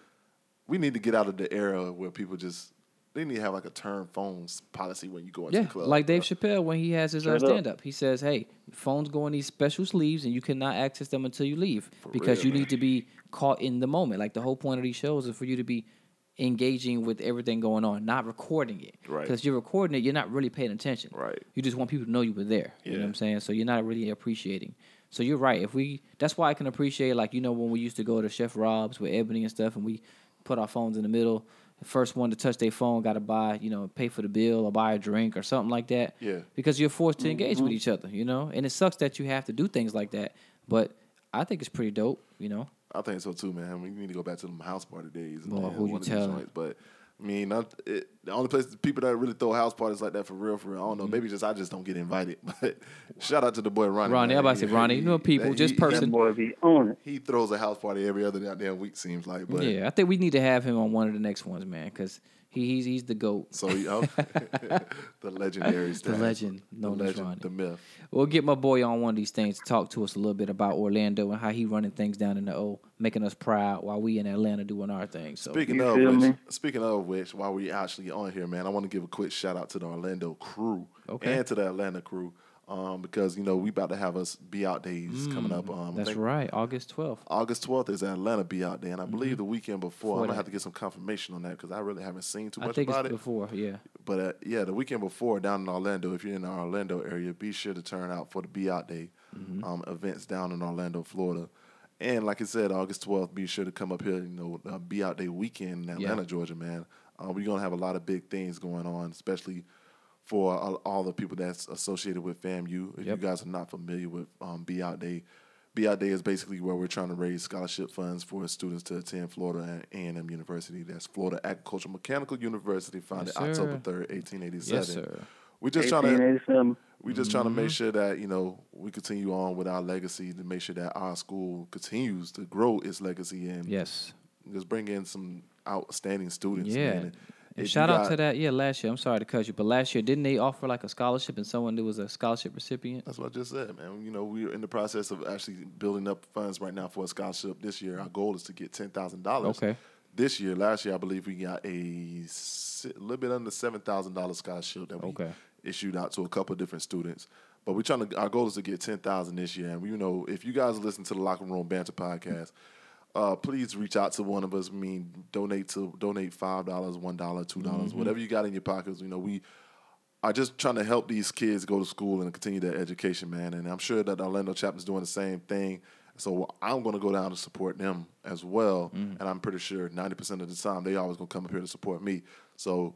We need to get out of the era where people just they need to have like a turn phones policy when you go into Yeah, the club. like Dave bro. Chappelle when he has his uh, stand up. He says, "Hey, phones go in these special sleeves, and you cannot access them until you leave because real, you man. need to be caught in the moment. Like the whole point of these shows is for you to be engaging with everything going on, not recording it. Right. Because you're recording it, you're not really paying attention. Right. You just want people to know you were there. You know what Yeah. I'm saying? So you're not really appreciating. So you're right. If we, that's why I can appreciate like you know when we used to go to Chef Rob's with Ebony and stuff, and we put our phones in the middle. The first one to touch their phone got to buy, you know, pay for the bill or buy a drink or something like that. Yeah. Because you're forced to engage with mm-hmm. each other, you know, and it sucks that you have to do things like that. But I think it's pretty dope, you know. I think so too, man. We need to go back to them house party days. Boy, who you one telling? joints. But I mean, not, it, the only place people that really throw house parties like that for real, for real. I don't Mm-hmm. know. Maybe just I just don't get invited. But shout out to the boy Ronnie. Ronnie, I man. about to say Ronnie. You know people, he- just he- person. That boy be on it. He throws a house party every other goddamn week. Seems like, but yeah, I think we need to have him on one of the next ones, man, because he, he's he's the goat. So you oh. know, the legendary, The status. legend the known as legend, Ronnie. the myth. We'll get my boy on one of these things to talk to us a little bit about Orlando and how he running things down in the O, making us proud while we in Atlanta doing our thing. So Speaking You of which, me? speaking of which, while we actually on here, man, I want to give a quick shout out to the Orlando crew Okay. and to the Atlanta crew, um, because you know we about to have us be out days coming up. Um, Mm, that's right, August 12th. August twelfth is Atlanta be out day, and I believe the weekend before, Mm-hmm. Before I'm gonna that. have to get some confirmation on that because I really haven't seen too I much think about it's it. before, yeah. But uh, yeah, the weekend before down in Orlando, if you're in the Orlando area, be sure to turn out for the Be Out Day Mm-hmm. um, events down in Orlando, Florida. And like I said, August 12th, be sure to come up here, you know, uh, Be Out Day weekend in Atlanta, Yeah. Georgia, man. Uh, we're going to have a lot of big things going on, especially for all, all the people that's associated with FAMU. If Yep. you guys are not familiar with um, Be Out Day, Be Out Day is basically where we're trying to raise scholarship funds for students to attend Florida A&M University. That's Florida Agricultural Mechanical University, founded Yes. October 3rd, 1887. Yes, sir. We're just trying to 1887. we just trying to Mm-hmm. make sure that you know we continue on with our legacy to make sure that our school continues to grow its legacy and Yes. just bring in some outstanding students. Yeah. man. If shout out to that, yeah, last year. I'm sorry to cut you, but last year, didn't they offer like a scholarship and someone that was a scholarship recipient? That's what I just said, man. You know, we're in the process of actually building up funds right now for a scholarship this year. Our goal is to get ten thousand dollars. Okay. This year, last year, I believe we got a little bit under seven thousand dollars scholarship that we Okay. issued out to a couple of different students. But we're trying to. Our goal is to get ten thousand this year. And we, you know, if you guys listen to the Locker Room Banter podcast, uh, please reach out to one of us. I mean, donate to donate five dollars, one dollar, two dollars, Mm-hmm. whatever you got in your pockets. You know, we are just trying to help these kids go to school and continue their education, man. And I'm sure that Orlando chapter is doing the same thing. So I'm going to go down to support them as well. Mm. And I'm pretty sure 90% of the time they always going to come up here to support me. So,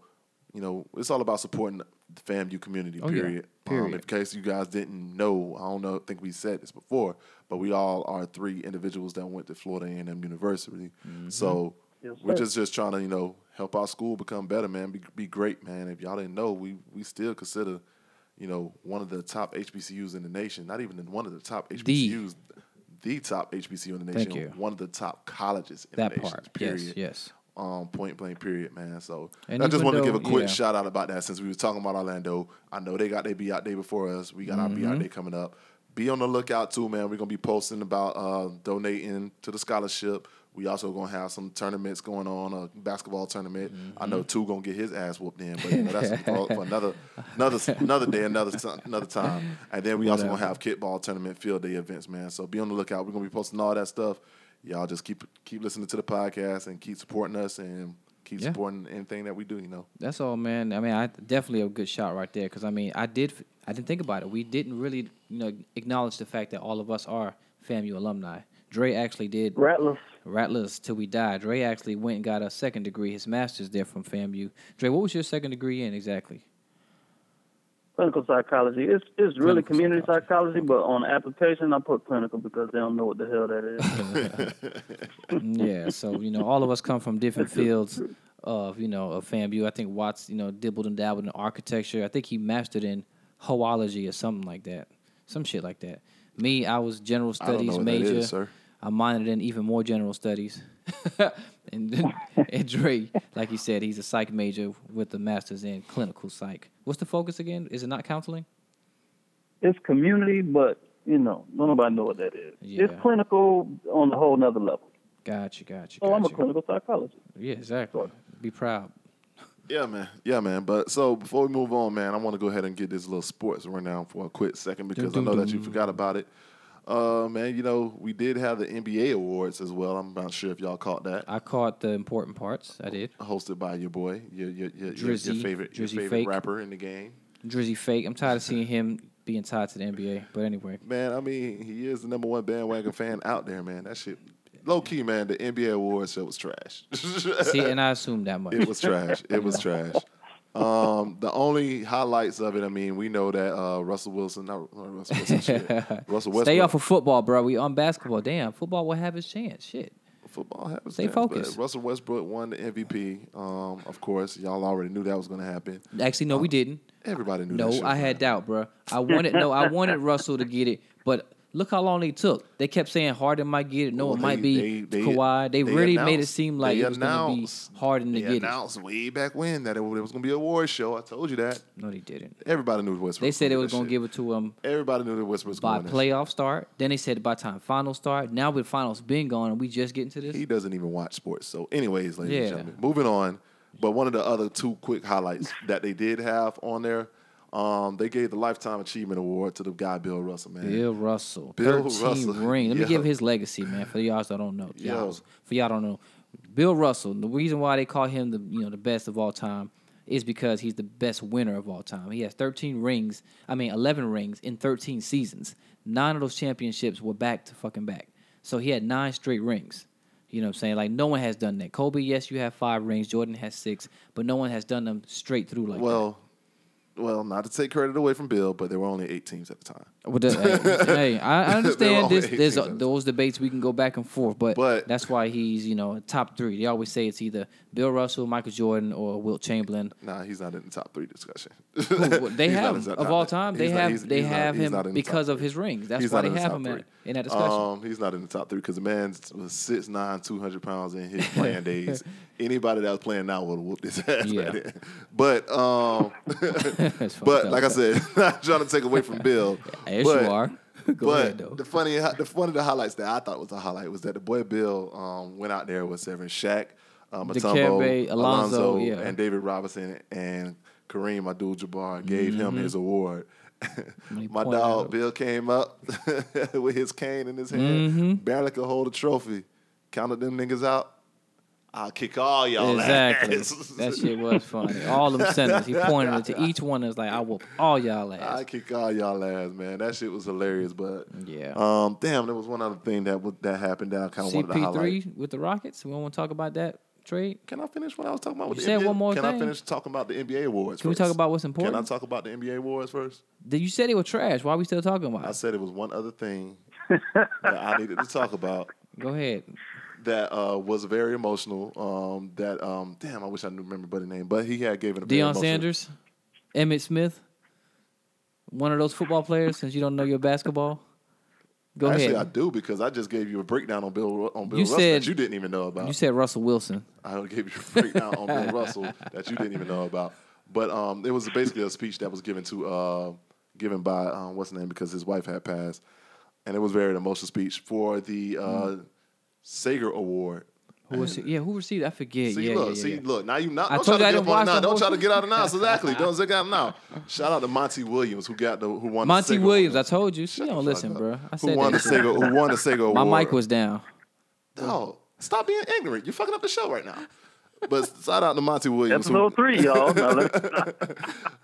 you know, it's all about supporting the FAMU community, Oh, yeah. period. Um, in case you guys didn't know, I don't know, think we said this before, but we all are three individuals that went to Florida A&M University. Mm-hmm. So Yes, we're just just trying to, you know, help our school become better, man. Be be great, man. If y'all didn't know, we we still consider, you know, one of the top HBCUs in the nation. Not even one of the top HBCUs, the, top HBCU in the Thank nation. you. One of the top colleges in That the nation. part. Period. Yes, yes. Um, point blank, period, man. So And I just wanted to give a quick yeah. shout out about that since we were talking about Orlando. I know they got their be out day before us. We got our be Mm-hmm. out day coming up. Be on the lookout too, man. We're gonna be posting about uh, donating to the scholarship. We also gonna have some tournaments going on, a basketball tournament. I Mm-hmm. know two gonna get his ass whooped in, but you know, that's for, for another another another day, another another time. And then we also gonna have kickball tournament, field day events, man. So be on the lookout. We're gonna be posting all that stuff. Y'all just keep keep listening to the podcast and keep supporting us and keep Yeah. supporting anything that we do. You know. That's all, man. I mean, I definitely a good shot right there because I mean, I did, I didn't think about it. We didn't really, you know, acknowledge the fact that all of us are FAMU alumni. Dre actually did Rattlers. Rattlers till we died. Dre actually went and got a second degree, his master's there from FAMU. Dre, what was your second degree in exactly? Clinical psychology. It's it's really Clinical community psychology. psychology, but on application I put clinical because they don't know what the hell that is. yeah, so you know, all of us come from different fields of you know of FAMU. I think Watts, you know, dibbled and dabbled in architecture. I think he mastered in hoology or something like that, some shit like that. Me, I was general I don't know studies what major. is, sir. I minored in even more general studies. and then and Dre, like you said, he's a psych major with a master's in clinical psych. What's the focus again? Is it not counseling? it's community, but you know, don't nobody know what that is. Yeah. It's clinical on a whole nother level. Gotcha, gotcha, So I'm a clinical psychologist. Yeah, exactly. Sort Be proud. Yeah, man. Yeah, man. But so before we move on, man, I want to go ahead and get this little sports rundown for a quick second because I know that you forgot about it. Uh, man, you know we did have the NBA awards as well. I'm not sure if y'all caught that. I caught the important parts. I did. Hosted by your boy, your your your, your, your Drizzy. favorite your Drizzy favorite Fake. rapper in the game. Drizzy fake. I'm tired of seeing him being tied to the NBA. But anyway, Man, I mean, he is the number one bandwagon fan out there, man. That shit, low key, man. The NBA awards show was trash. see, and I assumed that much. It was trash. It was trash. Um, the only highlights of it, I mean, we know that uh, Russell Wilson, not not Russell Wilson, shit. Russell Westbrook. Stay off of football, bro. We on basketball. Damn, football will have his chance. Shit. football. Happens Stay chance, focused. Russell Westbrook won the MVP. Um, of course, y'all already knew that was going to happen. Actually, no, we didn't. Everybody knew. that No, I had doubt, bro. I wanted no, I wanted Russell to get it, but look how long they took. They kept saying Harden might get it. No, Well, it might be they- they- Kawhi. They, they really made it seem like it was going to be Harden to They get it. announced way back when that it was going to be a award show. I told you that. No, they didn't. Everybody knew the Westbrook. They said they was going to give it to him Everybody knew that Westbrook was by going to playoff start. Then they said by time finals start. Now with finals been gone, and we just getting to this. He doesn't even watch sports. So, anyways, ladies and gentlemen, moving on. But one of the other two quick highlights that they did have on there, um, they gave the Lifetime Achievement Award to the guy Bill Russell, man. Bill Russell, Bill thirteen Russell. ring. Let me give his legacy, man. For y'all that don't know, y'all, for y'all don't know, Bill Russell. The reason why they call him the you know the best of all time is because he's the best winner of all time. He has thirteen rings. I mean, eleven rings in thirteen seasons. Nine of those championships were back to fucking back. So he had nine straight rings. You know what I'm saying? Like no one has done that. Kobe, yes, you have five rings. Jordan has six, but no one has done them straight through like that. well, well, not to take credit away from Bill, but there were only eight teams at the time. Well, the, hey, I, I understand this. There's teams. those debates we can go back and forth, but, But- that's why he's you know top three. They always say it's either Bill Russell, Michael Jordan, or Wilt Chamberlain. Nah, he's not in the top three discussion. Well, They He's not have of all time. They not- have he's- they he's have him not top because of three. his rings. That's why they the have him three. in, in that discussion. Um, he's not in the top three because the man was six nine, two hundred pounds in his playing days. Anybody that was playing now would have whooped his ass. Yeah. then. But um, but like I said, not trying to take away from Bill. yes, but, you are. go but ahead the funny, the one of the highlights that I thought was a highlight was that the boy Bill um, went out there with Severin Shaq, um, Mutombo, Alonzo, Alonzo, yeah. and David Robinson and Kareem Abdul-Jabbar gave him his award. My dog out. Bill came up with his cane in his hand, Mm-hmm. barely could hold a trophy. Counted them niggas out. I'll kick all y'all Exactly. ass. that shit was funny. All them sentences. He pointed it to each one. and was like, "I whoop all y'all ass. I kick all y'all ass, man. That shit was hilarious. But Yeah. um, damn, there was one other thing that that happened that I kind of wanted to highlight. CP3 with the Rockets. We don't want to talk about that trade. Can I finish what I was talking about? With You the said NBA? one more Can I finish talking about the NBA awards? Can we talk about what's important? Can? I talk about the NBA awards first? Did you said it was trash? Why are we still talking about I it? said it was one other thing that I needed to talk about Go ahead. that uh, was very emotional. Um, that um, damn, I wish I knew remember the name, but he had gave it a very Deion Sanders, Emmitt Smith, one of those football players. Since you don't know your basketball, go Actually, I do because I just gave you a breakdown on Bill on Bill You Russell said- that you didn't even know about. You said Russell Wilson. I gave you a breakdown on Bill Russell that you didn't even know about. But um, it was basically a speech that was given to uh, given by um, what's his name because his wife had passed, and it was very emotional speech for the uh, Sager Award. Who was yeah? Who received? I forget. See, yeah, look, yeah, see, yeah. look. Now you not. Don't told try you to I get didn't up on it now. Don't try to get out of now. Exactly. Don't get out now. Shout out to Monty Williams who got the who won. the Monty Sager Williams. I told you. She Shut don't listen, up. bro. I said Who won the that. shit. Sager? Who won the Sager My mic was down. No, stop being ignorant. You're fucking up the show right now. But shout out to Monty Williams. who- Episode three, y'all. Now,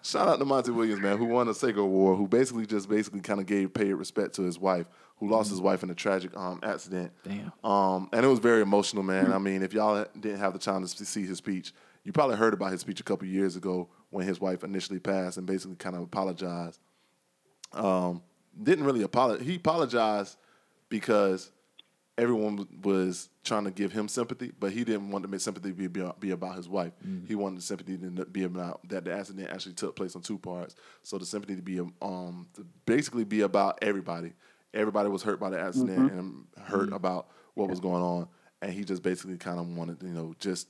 Shout out to Monty Williams, man, who won the Sager Award, who basically just basically kind of gave paid respect to his wife, who lost his wife in a tragic um, accident. Damn. Um, and it was very emotional, man. I mean, if y'all didn't have the time to see his speech, you probably heard about his speech a couple years ago when his wife initially passed and basically kind of apologized. Um, didn't really apologize. He apologized because everyone was trying to give him sympathy, but he didn't want to make sympathy be, be, be about his wife. He wanted the sympathy to be about that the accident actually took place on two parts. So the sympathy to be um to basically be about everybody. Everybody was hurt by the accident and hurt about what was going on, and he just basically kind of wanted you know just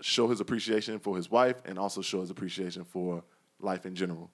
show his appreciation for his wife and also show his appreciation for life in general.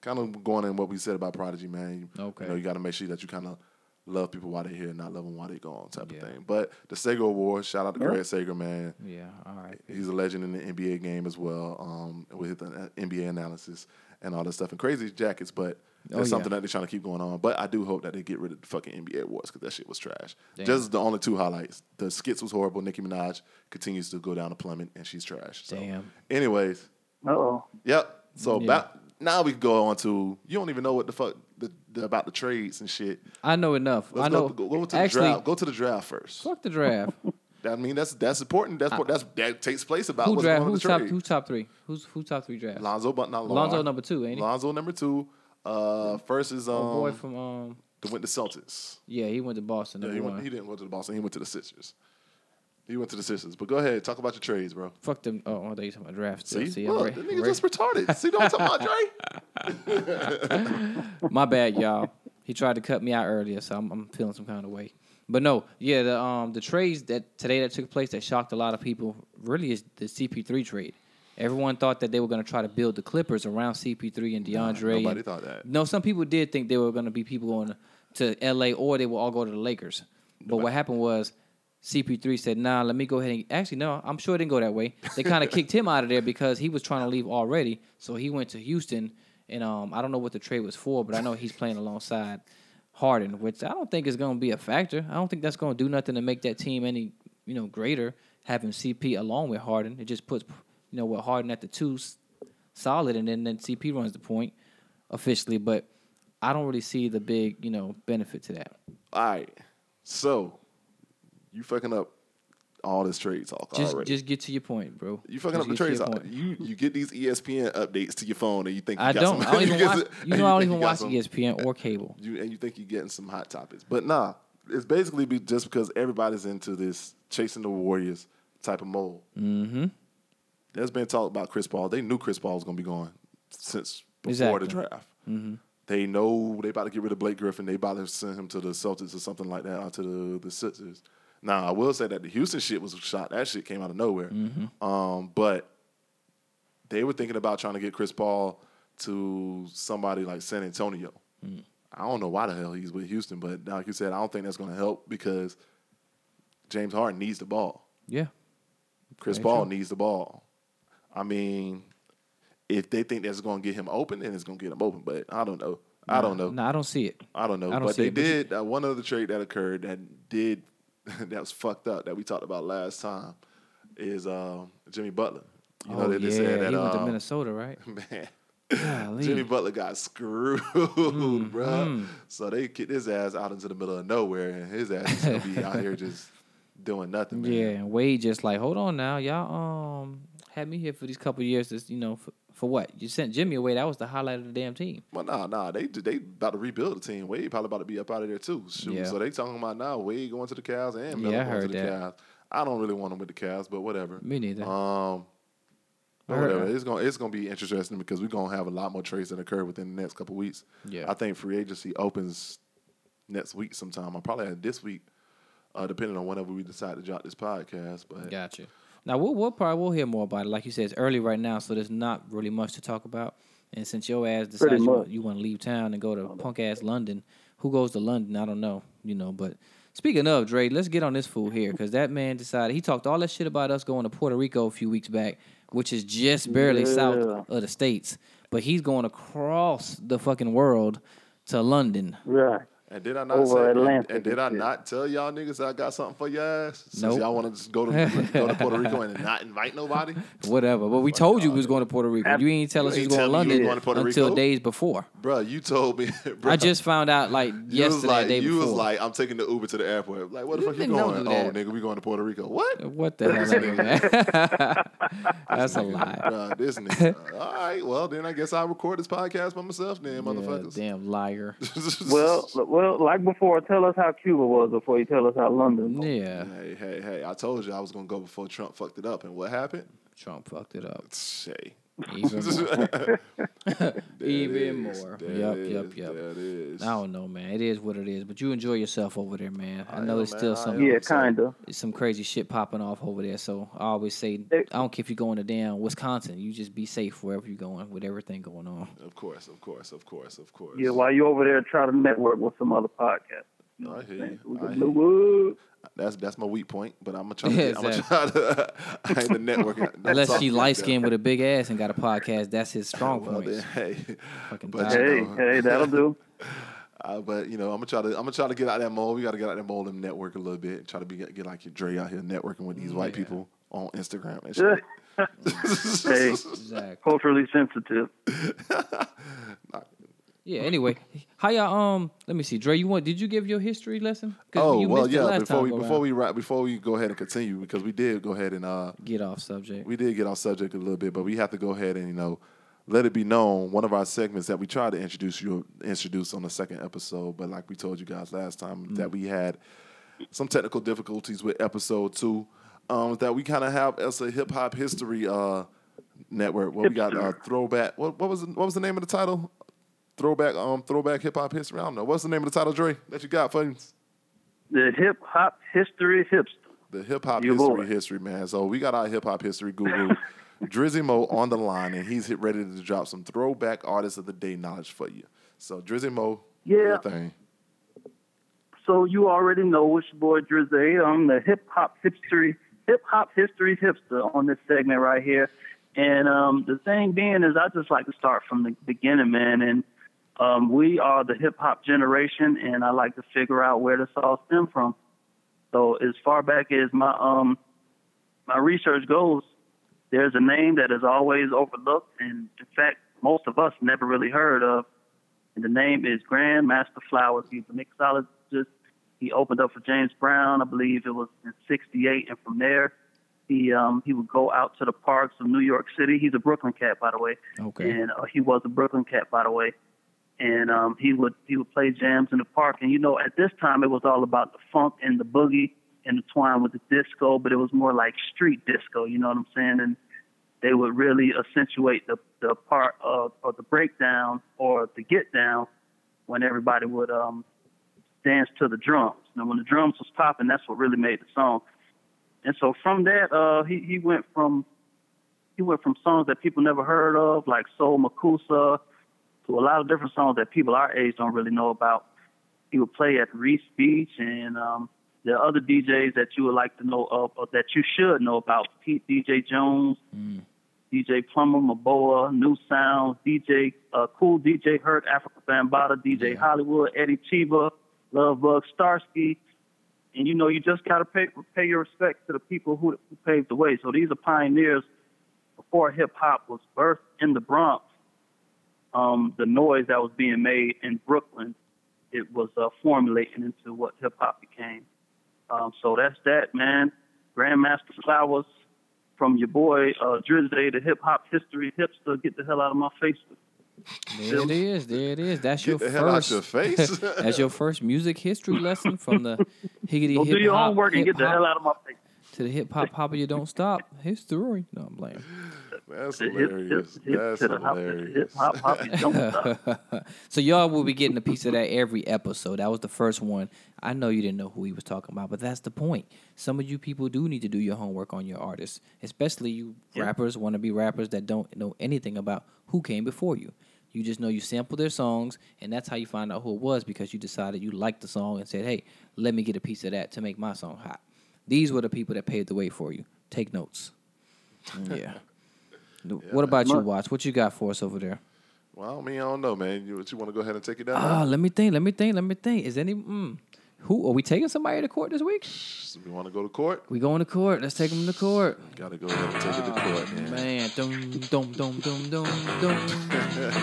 Kind of going in what we said about Prodigy, man. You, Okay. You know, you got to make sure that you kind of love people while they're here, and not love them while they're gone, type Yeah. of thing. But the Sager Award, shout out to Craig Sager, man. Yeah. All right. He's a legend in the NBA game as well, um, with the uh, NBA analysis and all that stuff and crazy jackets. But Oh, it's yeah. something that they're trying to keep going on. But I do hope that they get rid of the fucking NBA awards because that shit was trash. Damn. Just the only two highlights. The skits was horrible. Nicki Minaj continues to go down a plummet and she's trash. So, Damn. Anyways, uh-oh. Yep. So Yeah. back, now we can go on to you don't even know what the fuck the, the, about the trades and shit. I know enough. Let's I know. go, go, go to actually, the draft. Go to the draft first. fuck the draft. I mean that's that's important. That's what that's that takes place about who what's draft? going on Who's the top? trade. Who's top three? Who's who top three draft? Lonzo, but not Lonzo Lamar. number two, ain't he? Lonzo number two. Uh, first is um, Oh, boy from um. the went to Celtics. Yeah, he went to Boston. Yeah, he, went, he didn't go to the Boston. He went to the Sixers. He went to the Sixers. But go ahead, talk about your trades, bro. Fuck them. Oh, I thought you talking about draft. Still. See, See, look, re- the nigga re- just retarded. See, what I'm talking about, Dre? My bad, y'all. He tried to cut me out earlier, so I'm, I'm feeling some kind of way. But no, yeah, the um the trades that today that took place that shocked a lot of people really is the CP3 trade. Everyone thought that they were going to try to build the Clippers around CP3 and DeAndre. nobody and- thought that. No, some people did think there were going to be people going to LA or they will all go to the Lakers. But what happened was CP3 said, "Nah, let me go ahead and actually no, I'm sure it didn't go that way. They kind of kicked him out of there because he was trying to leave already. So he went to Houston, and um, I don't know what the trade was for, but I know he's playing alongside Harden, which I don't think is going to be a factor. I don't think that's going to do nothing to make that team any you know greater. Having CP along with Harden, it just puts you know with Harden at the two solid, and then then CP runs the point officially, but. I don't really see the big, you know, benefit to that. All right. So you fucking up all this trade talk Just, already. just get to your point, bro. you fucking Just up the get to trades. your talk. point. You you get these ESPN updates to your phone and you think you I got don't. Some, I don't even watch. some- You know, I don't even watch some- ESPN or cable. You and you think you're getting some hot topics, but nah. It's basically be just because everybody's into this chasing the Warriors type of mold. Mm-hmm. There's been talk about Chris Paul. They knew Chris Paul was gonna be gone since before Exactly. the draft. Mm-hmm. They know they about to get rid of Blake Griffin. They about to send him to the Celtics or something like that, or to the the Sixers. Now I will say that the Houston shit was a shot. That shit came out of nowhere. Mm-hmm. Um, but they were thinking about trying to get Chris Paul to somebody like San Antonio. Mm. I don't know why the hell he's with Houston, but like you said, I don't think that's going to help because James Harden needs the ball. Yeah. Chris Paul true. needs the ball. I mean, if they think that's going to get him open, then it's going to get him open. But I don't know. I don't know. No, I don't see it. I don't know. I don't but see they it, but did uh, one other trade that occurred that did that was fucked up that we talked about last time is um, Jimmy Butler. You know oh they yeah, just said that he went to um, Minnesota, right? man. Golly. Jimmy Butler got screwed, Mm, bruh. So they kicked his ass out into the middle of nowhere, and his ass is gonna be out here just doing nothing. Man. Yeah, and Wade just like, hold on now, y'all um had me here for these couple years. This, you know, for, for what you sent Jimmy away? That was the highlight of the damn team. Well, nah, nah. They they about to rebuild the team. Wade probably about to be up out of there too. Shoot. Yeah. So they talking about now Wade going to the Cavs and Melo Yeah, going to the that. Cavs. I don't really want him with the Cavs, but whatever. Me neither. Um, but whatever. that. It's gonna it's gonna be interesting because we're gonna have a lot more trades that occur within the next couple weeks. Yeah. I think free agency opens next week sometime. I probably had this week, uh, depending on whenever we decide to drop this podcast. But Gotcha. Now we'll, we'll probably we'll hear more about it. Like you said, it's early right now, so there's not really much to talk about. And since your ass decides you, want- you want to leave town and go to punk ass London, who goes to London? I don't know. You know, but Speaking of Dre, let's get on this fool here because that man decided he talked all that shit about us going to Puerto Rico a few weeks back, which is just barely Yeah. south of the states. But he's going across the fucking world to London. Right. And did I not Over say? and- Atlantic And, did I not tell y'all niggas I got something for your ass? Since Nope. y'all want to just go to go to Puerto Rico and not invite nobody. Whatever. But we told you we was going to Puerto Rico. You ain't tell us You you was going to tell me you London going to until Rico? days before. Bro, you told me. Bro, I just found out like yesterday, like day you before. was like I'm taking the Uber to the airport. Like, where the You fuck you going? Oh, that. nigga, we going to Puerto Rico. What? what the hell, I mean, man? That's a lie. Bruh, this nigga. All right, well then I guess I'll record this podcast by myself, then, Yeah, motherfuckers. damn liar. Well, l- well, like before, tell us how Cuba was before you tell us how London. was. Yeah, hey, hey, hey! I told you I was gonna go before Trump fucked it up, and what happened? Trump fucked it up Say. even more. There Even it is. more. There Yup, it yup, is. yup. There it is. I don't know, man. It is what it is. But you enjoy yourself over there, man. I I know am, there's still man. I some. Yeah, kinda. some crazy shit popping off over there. So I always say, I don't care if you're going to damn Wisconsin. You just be safe wherever you're going with everything going on. Of course, of course, of course, of course. Yeah, while you over there, try to network with some other podcasts. You know I hear you. I hear do what? That's that's my weak point, but I'm gonna try to. Yeah, Get, I'm gonna try to. I ain't the networking. Unless she light skinned with a big ass and got a podcast, that's his strong Well, point. then, hey, Fucking but die. you Hey, know, hey, that'll do. uh, but you know, I'm gonna try to. I'm gonna try to get out of that mold. We got to get out of that mold and network a little bit. And try to be get like your Dre out here networking with these white people on Instagram and shit. hey, Exactly. culturally sensitive. Yeah. Anyway, how y'all? Um, let me see. Dre, you want? Did you give your history lesson? Oh you well, missed it yeah. last Before time we go before around. we wrap, before we go ahead and continue because we did go ahead and uh get off subject. we did get off subject a little bit, but we have to go ahead and you know let it be known one of our segments that we tried to introduce you introduce on the second episode, but like we told you guys last time Mm. that we had some technical difficulties with episode two. Um, that we kind of have as a hip hop history uh network. What we got uh, throwback. What what was the, what was the name of the title? Throwback um throwback hip hop history. I don't know. What's the name of the title, Dre? That you got for? The hip hop history hipster. The hip hop history boy. history, man. So we got our hip hop history guru, Drizzy Mo, on the line, and he's ready to drop some throwback artists of the day knowledge for you. So Drizzy Mo, Yeah. thing. So you already know it's your boy Drizzy. I'm the hip hop history hip hop history hipster on this segment right here. And um, the thing being is, I just like to start from the beginning, man. And um, we are the hip hop generation, and I like to figure out where this all stemmed from. So as far back as my um my research goes, there's a name that is always overlooked, and in fact, most of us never really heard of. And the name is Grandmaster Flowers. He's a mixologist. He opened up for James Brown, I believe it was in '68, and from there, he um, he would go out to the parks of New York City. He's a Brooklyn cat, by the way, Okay. and uh, he was a Brooklyn cat, by the way. And um, he would he would play jams in the park, and you know, at this time it was all about the funk and the boogie intertwined with the disco, but it was more like street disco. You know what I'm saying? And they would really accentuate the the part of or the breakdown or the get down when everybody would um dance to the drums. Now when the drums was popping, that's what really made the song. And so from that, uh he, he went from he went from songs that people never heard of, like Soul Makossa, to a lot of different songs that people our age don't really know about. He would play at Riis Beach and um there are other DJs that you would like to know of or that you should know about. Pete DJ Jones, DJ Plumber, Maboa, New Sounds, DJ uh, Kool DJ Herc, Afrika Bambaataa, DJ Hollywood, Eddie Cheba, Love Bug, Starsky. And you know, you just gotta pay pay your respect to the people who, who paved the way. So these are pioneers before hip hop was birthed in the Bronx. Um, the noise that was being made in Brooklyn, it was uh, formulating into what hip hop became. Um, so that's that, man. Grandmaster Flowers from your boy uh, Drizzy, the hip hop history hipster. Get the hell out of my face. There it is. There it is. That's your Get the hell out first. your face. That's your first music history lesson from the higgity Go hip do your homework and get the hell out of my face. to the hip hop hopper. You don't stop history. No, I'm playing. That's The hip, hilarious. hip, hip That's to hilarious. hop, hop, you don't stop. so y'all will be getting a piece of that every episode. That was the first one. I know you didn't know who he was talking about, but that's the point. Some of you people do need to do your homework on your artists, especially you Yeah. rappers, want to be rappers that don't know anything about who came before you. You just know you sample their songs, and that's how you find out who it was because you decided you liked the song and said, "Hey, let me get a piece of that to make my song hot." These were the people that paved the way for you. Take notes. Yeah. what about you. Watts? What you got for us over there? Well, I mean, I don't know, man. You, you want to go ahead and take it down? Ah, let me think. Let me think. Let me think. Is any mm, who are we taking somebody to court this week? So we want to go to court? We going to court. Let's take them to court. Got to go ahead and take it to court, man. Man, dum dum dum dum dum dum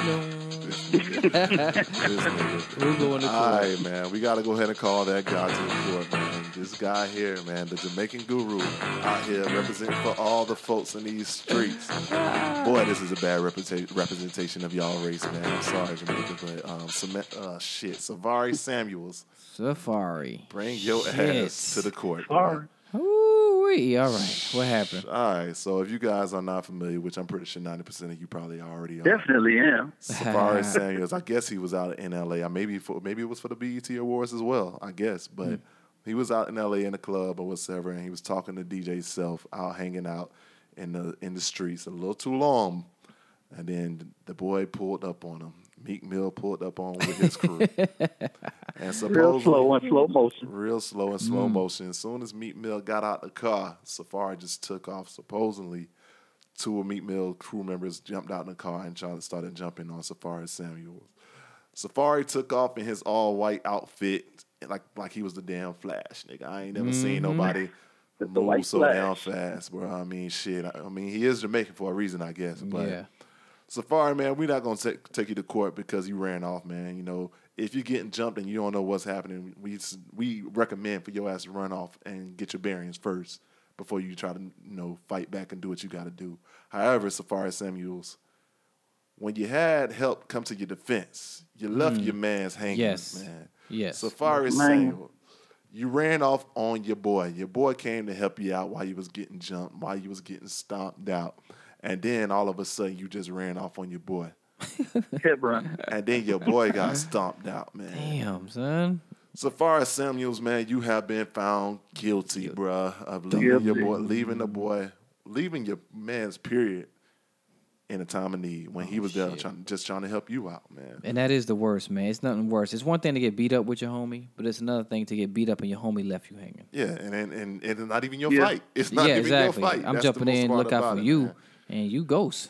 dum. This nigga. We're going to court. right, man. We got to go ahead and call that guy to the court, man. This guy here, man, the Jamaican guru out here representing for all the folks in these streets. Boy, this is a bad representa- representation of y'all race, man. I'm sorry, Jamaica, but um, Sam- uh, shit, Safaree Samuels, Safaree. bring your Shit. ass to the court. Sorry. Ooh wee. All right. What happened? All right, so if you guys are not familiar, which I'm pretty sure 90% of you probably already are. Definitely am. Safaree Samuels. I guess he was out in LA. I maybe for maybe it was for the BET Awards as well. I guess, but he was out in LA in a club or whatever, and he was talking to DJ Self out hanging out in the in the streets a little too long, and then the boy pulled up on him. Meek Mill pulled up on with his crew, and supposedly Real slow and slow motion. real slow and slow mm. motion. As soon as Meek Mill got out of the car, Safaree just took off. Supposedly, two of Meek Mill crew members jumped out in the car and tried, started jumping on Safaree Samuels. Safaree took off in his all white outfit, like like he was the damn Flash, nigga. I ain't never seen mm-hmm. nobody The move white so damn fast, bro. I mean, shit. I, I mean, he is Jamaican for a reason, I guess. But yeah. Safaree, man, we're not gonna take, take you to court because you ran off, man. You know, if you're getting jumped and you don't know what's happening, we we recommend for your ass to run off and get your bearings first before you try to you know fight back and do what you got to do. However, Safaree Samuels, when you had help come to your defense, you left mm. your man's hanging, Yes. man. Yes. Safaree Man. Samuel, you ran off on your boy. Your boy came to help you out while you was getting jumped, while you was getting stomped out. And then all of a sudden you just ran off on your boy. Kept running. And then your boy got stomped out, man. Damn, son. Safaree Samuels, man, you have been found guilty, bruh, of leaving your boy, leaving the boy, leaving your man's period in a time of need when he was there trying, just trying to help you out, man. And that is the worst, man. It's nothing worse. It's one thing to get beat up with your homie, but it's another thing to get beat up and your homie left you hanging. Yeah, and and, and, and it's not even your Yeah. fight. It's not yeah, even exactly. your fight. I'm That's jumping in, smart look out for it, you, man. and you ghost.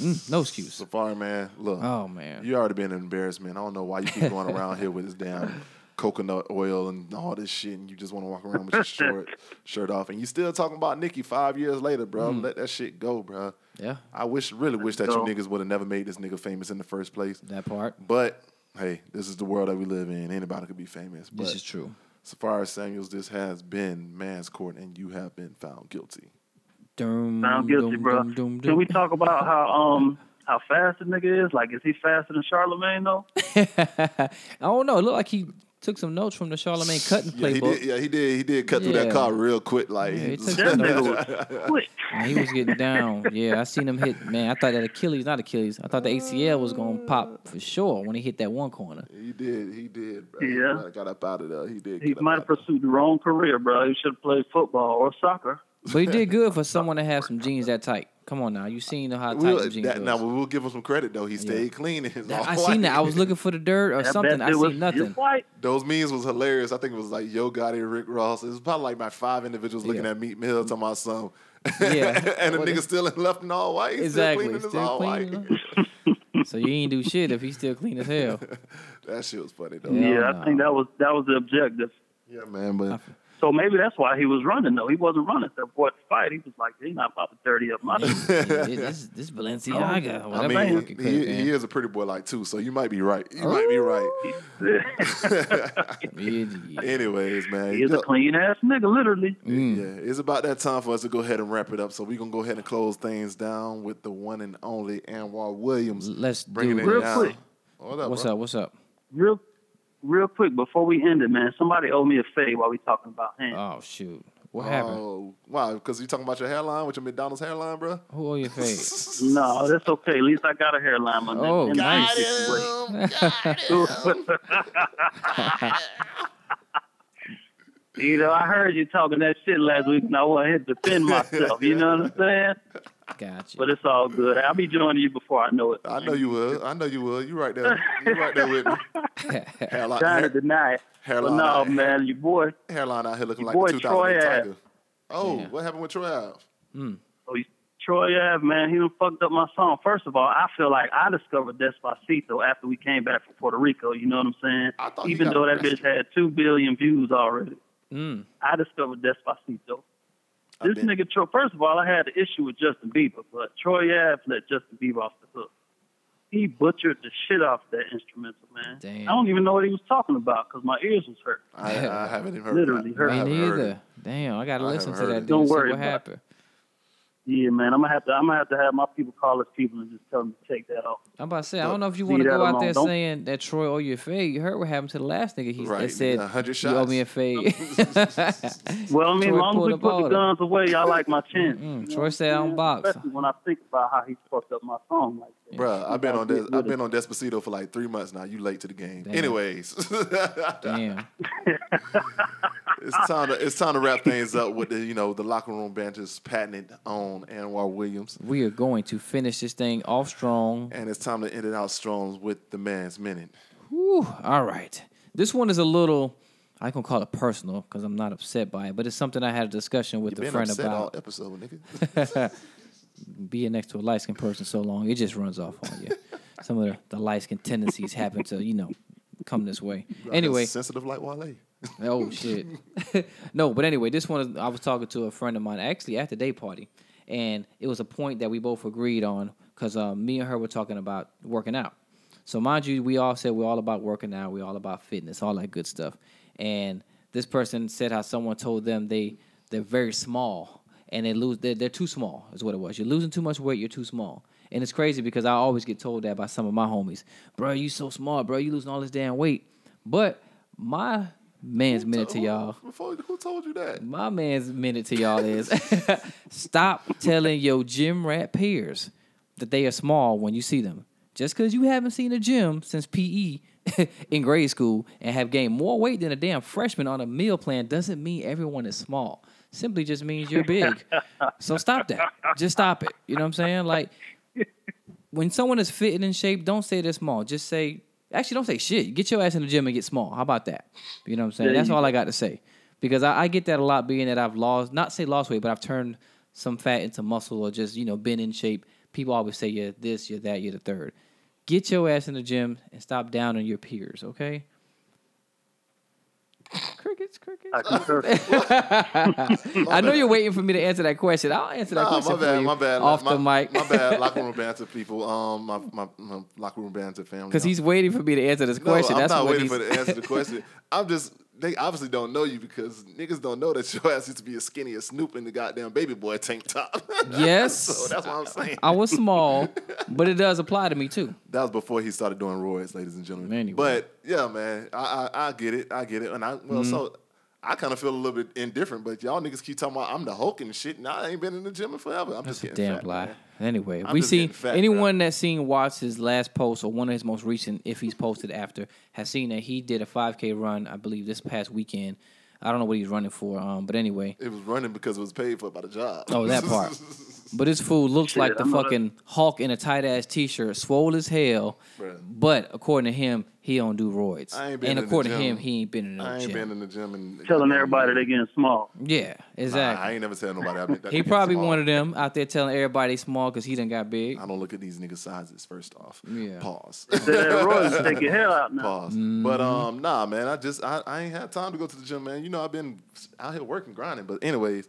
Mm, no excuse. Safaree, man, look. Oh man. You already been an embarrassment. I don't know why you keep going around here with this damn coconut oil and all this shit, and you just want to walk around with your short shirt off, and you still talking about Nicki five years later, bro. Mm. Let that shit go, bro. Yeah, I wish, really wish that you niggas would have never made this nigga famous in the first place. that part. But hey, this is the world that we live in. Anybody could be famous. But This is true. Safaree Samuels, this has been man's court, and you have been found guilty. Dum, Found guilty, dum, bro. dum, dum, Can we talk about how um how fast the nigga is? Like, is he faster than Charlemagne though? I don't know. It looked like he took some notes from the Charlemagne cutting Yeah, he playbook. did. Yeah, he did. He did cut through that car real quick. Like Yeah, he took some notes. was quick. He was getting down. Yeah, I seen him hit. Man, I thought that Achilles, not Achilles. I thought the ACL was gonna pop for sure when he hit that one corner. he did. He did. Bro. Yeah. He got up out of there. He did. He might have pursued the wrong career, bro. He should have played football or soccer. But he did good for someone to have some jeans that tight. Come on now, you seen how tight We'll, the jeans that, was. now we'll give him some credit though. He stayed clean. In his That- all I seen that. I was looking for the dirt or That something. I it seen nothing. Those memes was hilarious. I think it was like Yo Gotti and Rick Ross. It was probably like my five individuals looking Yeah. at Meek Mill talking about some. Yeah. and the What nigga still left and all white. He's Exactly. Still clean Still all clean, white. So you ain't do shit if he's still clean as hell. that shit was funny though. Yeah. Yeah, Yeah, no. I think that was that was the objective. Yeah, man. But So maybe that's why he was running though. He wasn't running to avoid the fight. He was like, he's not about to dirty up my. Yeah, this this Balenciaga. I mean, the fuck it could've he, he is a pretty boy like too. So you might be right. You might be right. Yeah, yeah. Anyways, man. he is a clean ass nigga, literally. Mm. Yeah, it's about that time for us to go ahead and wrap it up. So we're gonna go ahead and close things down with the one and only Anwar Williams. Let's bring do it it. Real down. quick. What up, What's bro? up? What's up? Real, real quick before we end it, man. Somebody owe me a fade while we talking about him. Oh shoot. What happened? Oh, wow, because you talking about your hairline with your McDonald's hairline, bro? Who owe you a face? no, that's okay. At least I got a hairline. My Oh, in nice. this situation. you know, I heard you talking that shit last week, and I want to defend myself. You know what I'm saying? Gotcha. But it's all good. I'll be joining you before I know it. I know you will. I know you will. You right there. You right there with me. Hairline, Trying to hair, deny it. But hairline, no, out, man, your boy, hairline out here looking like boy the 2008 Troy Tiger. Oh, Damn. what happened with Troy Ave? oh, he- Troy Ave, man, he done fucked up my song. First of all, I feel like I discovered Despacito after we came back from Puerto Rico. You know what I'm saying? I thought you Even though that bitch had two billion views already, Mm. I discovered Despacito. I've This been- nigga, Troy, first of all, I had an issue with Justin Bieber, but Troy Ave let Justin Bieber off the hook. He butchered the shit off that instrumental, man. Damn. I don't even know what he was talking about because my ears was hurt. I, I haven't even heard. Literally I, hurt. Me haven't heard neither. Damn, I gotta I listen to that dude. Don't see worry what happened. Yeah, man, I'm gonna have to. I'm gonna have to have my people call his people and just tell them to take that off. I'm about to say, I don't know if you want to go out alone. there Don't- saying that Troy owe you a fade. You heard what happened to the last nigga. He Right, that said, a hundred you owe me a fade. Well, I mean, Troy as long as we put all the guns away, I like my chance. Mm, You know Troy what I'm said I don't box. Especially when I think about how he fucked up my song like that. Bruh, I've been on Get Des- I've been on Despacito for like three months now. You late to the game. Damn. Anyways, Damn. it's time to it's time to wrap things up with the you know the locker room banter's patented on Anwar Williams, We are going to finish this thing off strong. and it's time to end it out strong with the man's minute. Whew, all right. This one is a little, I can call it personal because I'm not upset by it, but it's something I had a discussion with You've a been friend upset all about. episode, nigga. Being next to a light skinned person so long, it just runs off on you. Some of the, the light skinned tendencies happen to, you know, come this way. Anyway, sensitive like Wale. Oh shit. no, but anyway, this one I was talking to a friend of mine actually at the day party, and it was a point that we both agreed on because um, me and her were talking about working out. So mind you, we all said we're all about working out, we're all about fitness, all that good stuff. And this person said how someone told them they they're very small and they lose they're, they're too small is what it was. You're losing too much weight, you're too small. And it's crazy because I always get told that by some of my homies. Bro, you so small, bro, you losing all this damn weight. But my man's minute to Who- y'all. Before, who told you that? My man's minute to y'all is stop telling your gym rat peers that they are small when you see them. Just because you haven't seen a gym since PE in grade school and have gained more weight than a damn freshman on a meal plan doesn't mean everyone is small. Simply just means you're big. so stop that. Just stop it. You know what I'm saying? Like when someone is fit and in shape, don't say they're small. Just say, actually, don't say shit. Get your ass in the gym and get small. How about that? You know what I'm saying? That's all I got to say. Because I, I get that a lot, being that I've lost, not say lost weight, but I've turned some fat into muscle or just, you know, been in shape. People always say you're this, you're that, you're the third. Get your ass in the gym and stop downing your peers, okay? Crickets, crickets. I concur. I know you're waiting for me to answer that question. I'll answer that Nah, question my for bad, you my bad. off my, the mic. my bad. Locker room banter people. Um, my, my, my locker room banter family. Because he's waiting for me to answer this No, question. I'm That's not what waiting he's... for the answer to the question. I'm just they obviously don't know you because niggas don't know that your ass used to be as skinny as Snoop in the goddamn baby boy tank top. Yes. so that's what I'm saying. I was small, but it does apply to me too. That was before he started doing roids, ladies and gentlemen. Anyway. But yeah, man, I, I I get it, I get it, and I well, Mm-hmm. so I kind of feel a little bit indifferent. But y'all niggas keep talking about I'm the Hulk and shit, and I ain't been in the gym in forever. I'm That's just a damn fat, lie. man. Anyway, I'm we just seen fat, anyone that's seen Watts' his last post or one of his most recent, if he's posted after, has seen that he did a 5K run, I believe, this past weekend. I don't know what he's running for, um, but anyway. It was running because it was paid for by the job. Oh, that part. But this fool looks Shit, like the I'm not- fucking Hulk in a tight ass t-shirt, swole as hell. Bruh. But according to him, he don't do roids. I ain't been and in the according to him, he ain't been in no I ain't gym. been in the gym and Telling everybody they getting small. yeah, Nah, exactly. I ain't never tell nobody. I've been, that he probably small. one of them out there telling everybody he's small because he done got big. I don't look at these niggas' sizes first off. Yeah. Pause. That Royals take your hair out now. Pause. Mm-hmm. But um, nah, man. I just I, I ain't had time to go to the gym, man. You know I've been out here working, grinding. But anyways,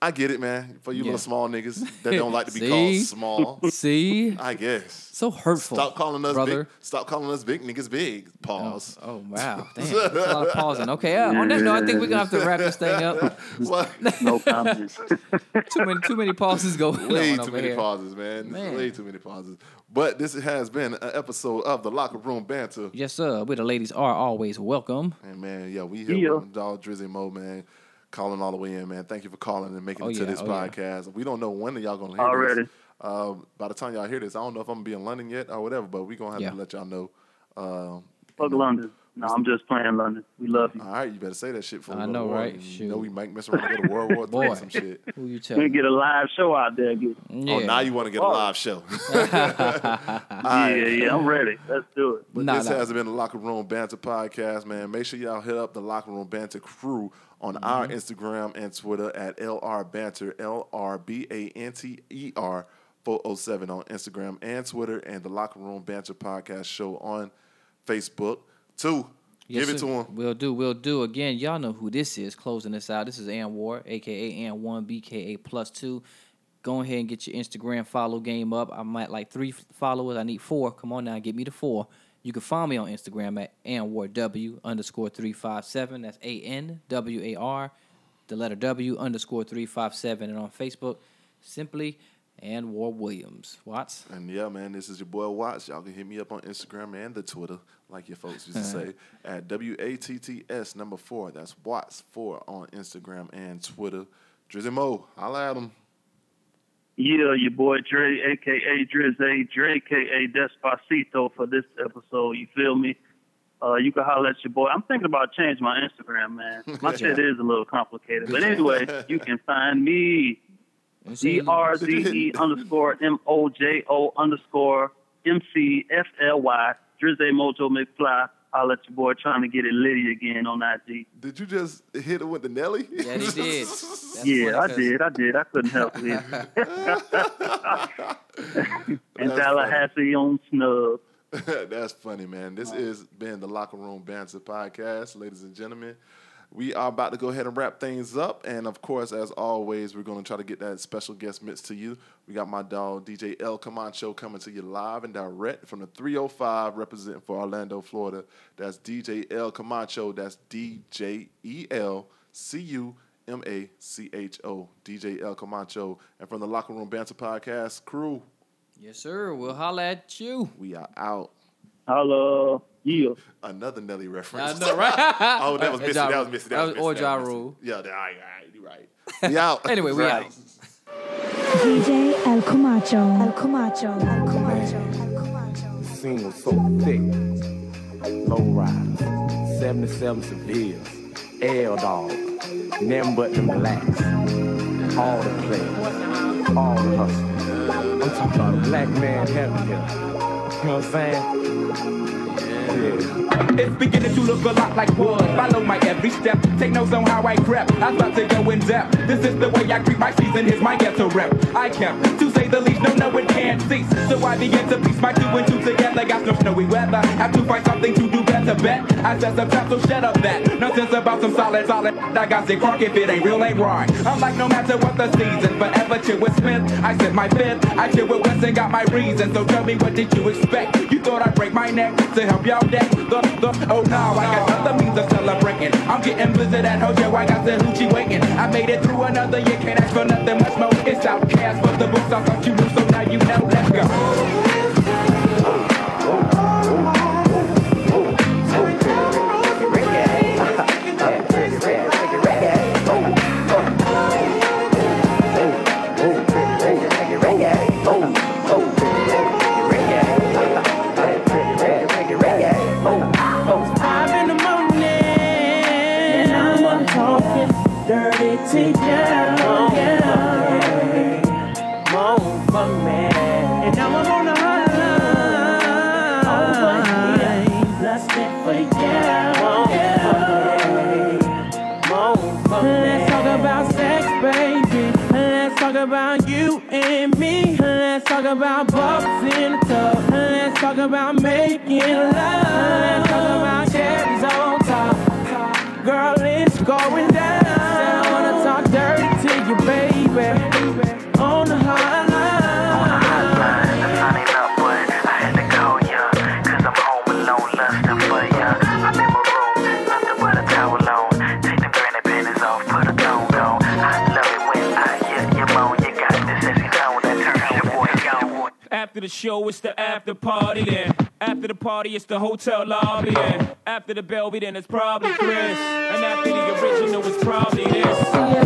I get it, man. For you Yeah. little small niggas that don't like to be called small, See, I guess. so hurtful. Stop calling us brother. big. Stop calling us big niggas big. Pause. Oh wow, damn, that's a lot of pausing. Okay, uh, on that note, I think we're gonna have to wrap this thing up. What? No comment. Too many, too many pauses going Way on too many here. pauses, man. Man. Way too many pauses. But this has been an episode of the Locker Room Banter. Yes, sir. Where the ladies are always welcome. And man, yeah, we here Yeah. with Dog Drizzy Mo, man. Calling all the way in, man. Thank you for calling and making Oh, it to yeah, this oh, yeah. podcast. We don't know when y'all gonna hear Already. this. Um, by the time y'all hear this, I don't know if I'm gonna be in London yet or whatever, but we're gonna have Yeah. to let y'all know. Um, Fuck London. No, I'm just playing, London. We love you. All right, you better say that shit for I we go know, to war. right? You Shoot. know we might mess around and go to World War Boy. III or some shit. Who you telling? We get a live show out there. Get, Yeah. Oh, now you want to get a Oh. live show. yeah, yeah, I'm ready. Let's do it. But Nah, this nah. has been the Locker Room Banter podcast, man. Make sure y'all hit up the Locker Room Banter crew on our Mm-hmm. Instagram and Twitter at LR Banter, L R B A N T E R 407 on Instagram and Twitter, and the Locker Room Banter podcast show on Facebook. Two, Yes, give it sir. to him. We'll do. We'll do. Again, y'all know who this is. Closing this out. This is Anwar, aka Ann One, BKA plus two. Go ahead and get your Instagram follow game up. I'm at like three followers. I need four. Come on now, get me to four. You can find me on Instagram at AnWarW underscore three five seven. That's A N W A R, the letter W underscore three five seven, and on Facebook, simply Anwar Williams. Watts. And yeah, man, this is your boy Watts. Y'all can hit me up on Instagram and the Twitter, like your folks used to say, at W A T T S number four. That's Watts four on Instagram and Twitter. Drizzy Mo, holla at him. Yeah, your boy Dre, aka Drizzy, Dre, aka Despacito for this episode. You feel me? Uh, you can holler at your boy. I'm thinking about changing my Instagram, man. My shit is a little complicated, but anyway, you can find me Let. D R Z E underscore M O J O underscore M C F L Y Drizzy Mojo McFly. I'll let your boy trying to get it litty again on IG. Did you just hit it with the Nelly? Yeah, he did. That's yeah, funny I 'cause- did. I did. I couldn't help it. and That's Tallahassee on snub. That's funny, man. This has been the Locker Room Banter podcast, ladies and gentlemen. We are about to go ahead and wrap things up. And of course, as always, we're going to try to get that special guest mix to you. We got my dog, DJ El Cumacho, coming to you live and direct from the 305, representing for Orlando, Florida. That's DJ El Cumacho. That's D J E L C U M A C H O. DJ El Cumacho. And from the Locker Room Banter podcast crew, Yes, sir. We'll holla at you. we are out. Hello. Yeah. Another Nelly reference. I know, right? Oh, that was Hey, missing. Ja That was Rule. missing. That That was- was or missing. Ja That was Rule. missing. Yeah, all right, all right, you're right. We out. Anyway, we Right. out. DJ El Cumacho. El Cumacho. El Cumacho. El Cumacho. scene was so thick. Low riders, 77 Sevilles, L Dog, nothing but them blacks. All the players, all the hustlers. I'm talking about a black man heaven here. You know what I'm saying? It's beginning to look a lot like wood. Follow my every step. Take notes on how I crept. I'm about to go in depth. This is the way I greet my season. Here's my ghetto rep. I kept, to say the least, no, no, it can't cease. So I begin to piece my two and two together. Got no snowy weather. Have to find something to do better. Bet I said some time, so shut up that. Nonsense about some solid, solid. I got sick crunk if it ain't real, ain't right. I'm like, no matter what the season, forever chill with Smith. I said my fifth. I chill with West and got my reason. So tell me, what did you expect? You thought I'd break my neck to help y'all the, the, oh no, I got other means of celebrating. I'm getting blizzard at Hojo, I got the hoochie waiting. I made it through another year, can't ask for nothing much more. It's OutKast, but the books I thought you knew, so now you know, let's go. About bubbles in the tub. Let's talk about making love. Let's talk about cherries on top. Girl, it's going the show, it's the after party then. After the party, it's the hotel lobby then. After the Belby, then it's probably Chris. And after the original, it's probably this.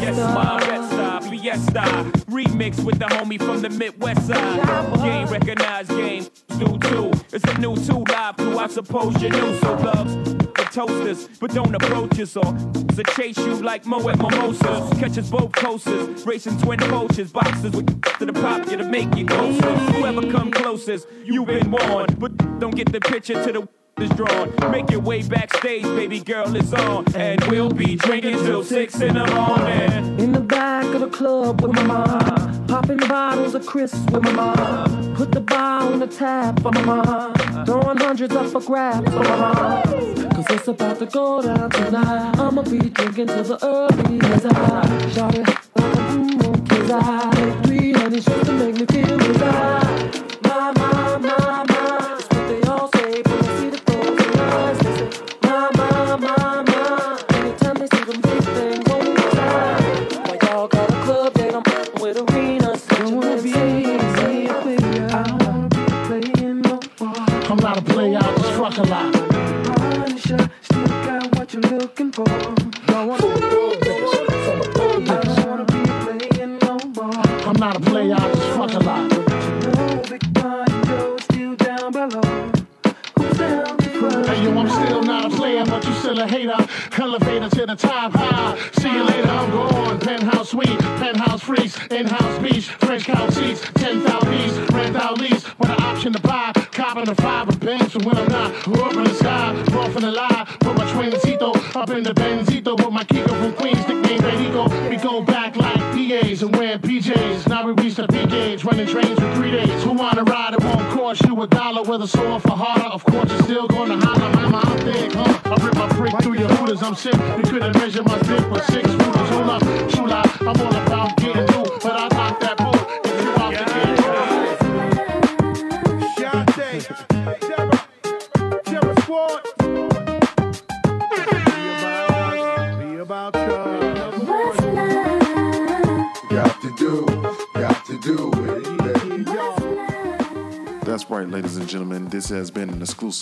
Yes, my Red Fiesta. Remix with the homie from the Midwest side. Game recognized game, do too. It's a new two live crew, I suppose you knew. So loves the toasters, but don't approach us or to chase you like Moet Mimosas. Catch us both coasters, racing twin vultures, boxes with to the pop you to make you closer. Whoever come closest, you've been warned, but don't get the picture to the is drawn. Make your way backstage, baby girl is on, and we'll be drinking till six in the morning. In the back of the club with my mom. Popping bottles of crisps with my mom. Put the bar on the tap for my mom. Throwing hundreds up for grabs for my mom. Cause it's about to go down tonight. I'ma be drinking till the early as I shot it. Mm, Cause I take three honey shots to make me feel alive. My, my,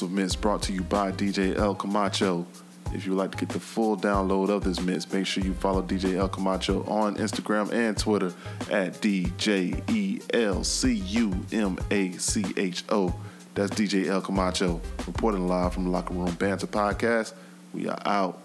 exclusive mix brought to you by DJ El Cumacho. If you would like to get the full download of this mix, make sure you follow DJ El Cumacho on Instagram and Twitter at E D-J-E-L-C-U-M-A-C-H-O. That's DJ El Camacho reporting live from the Locker Room Banter Podcast. We are out.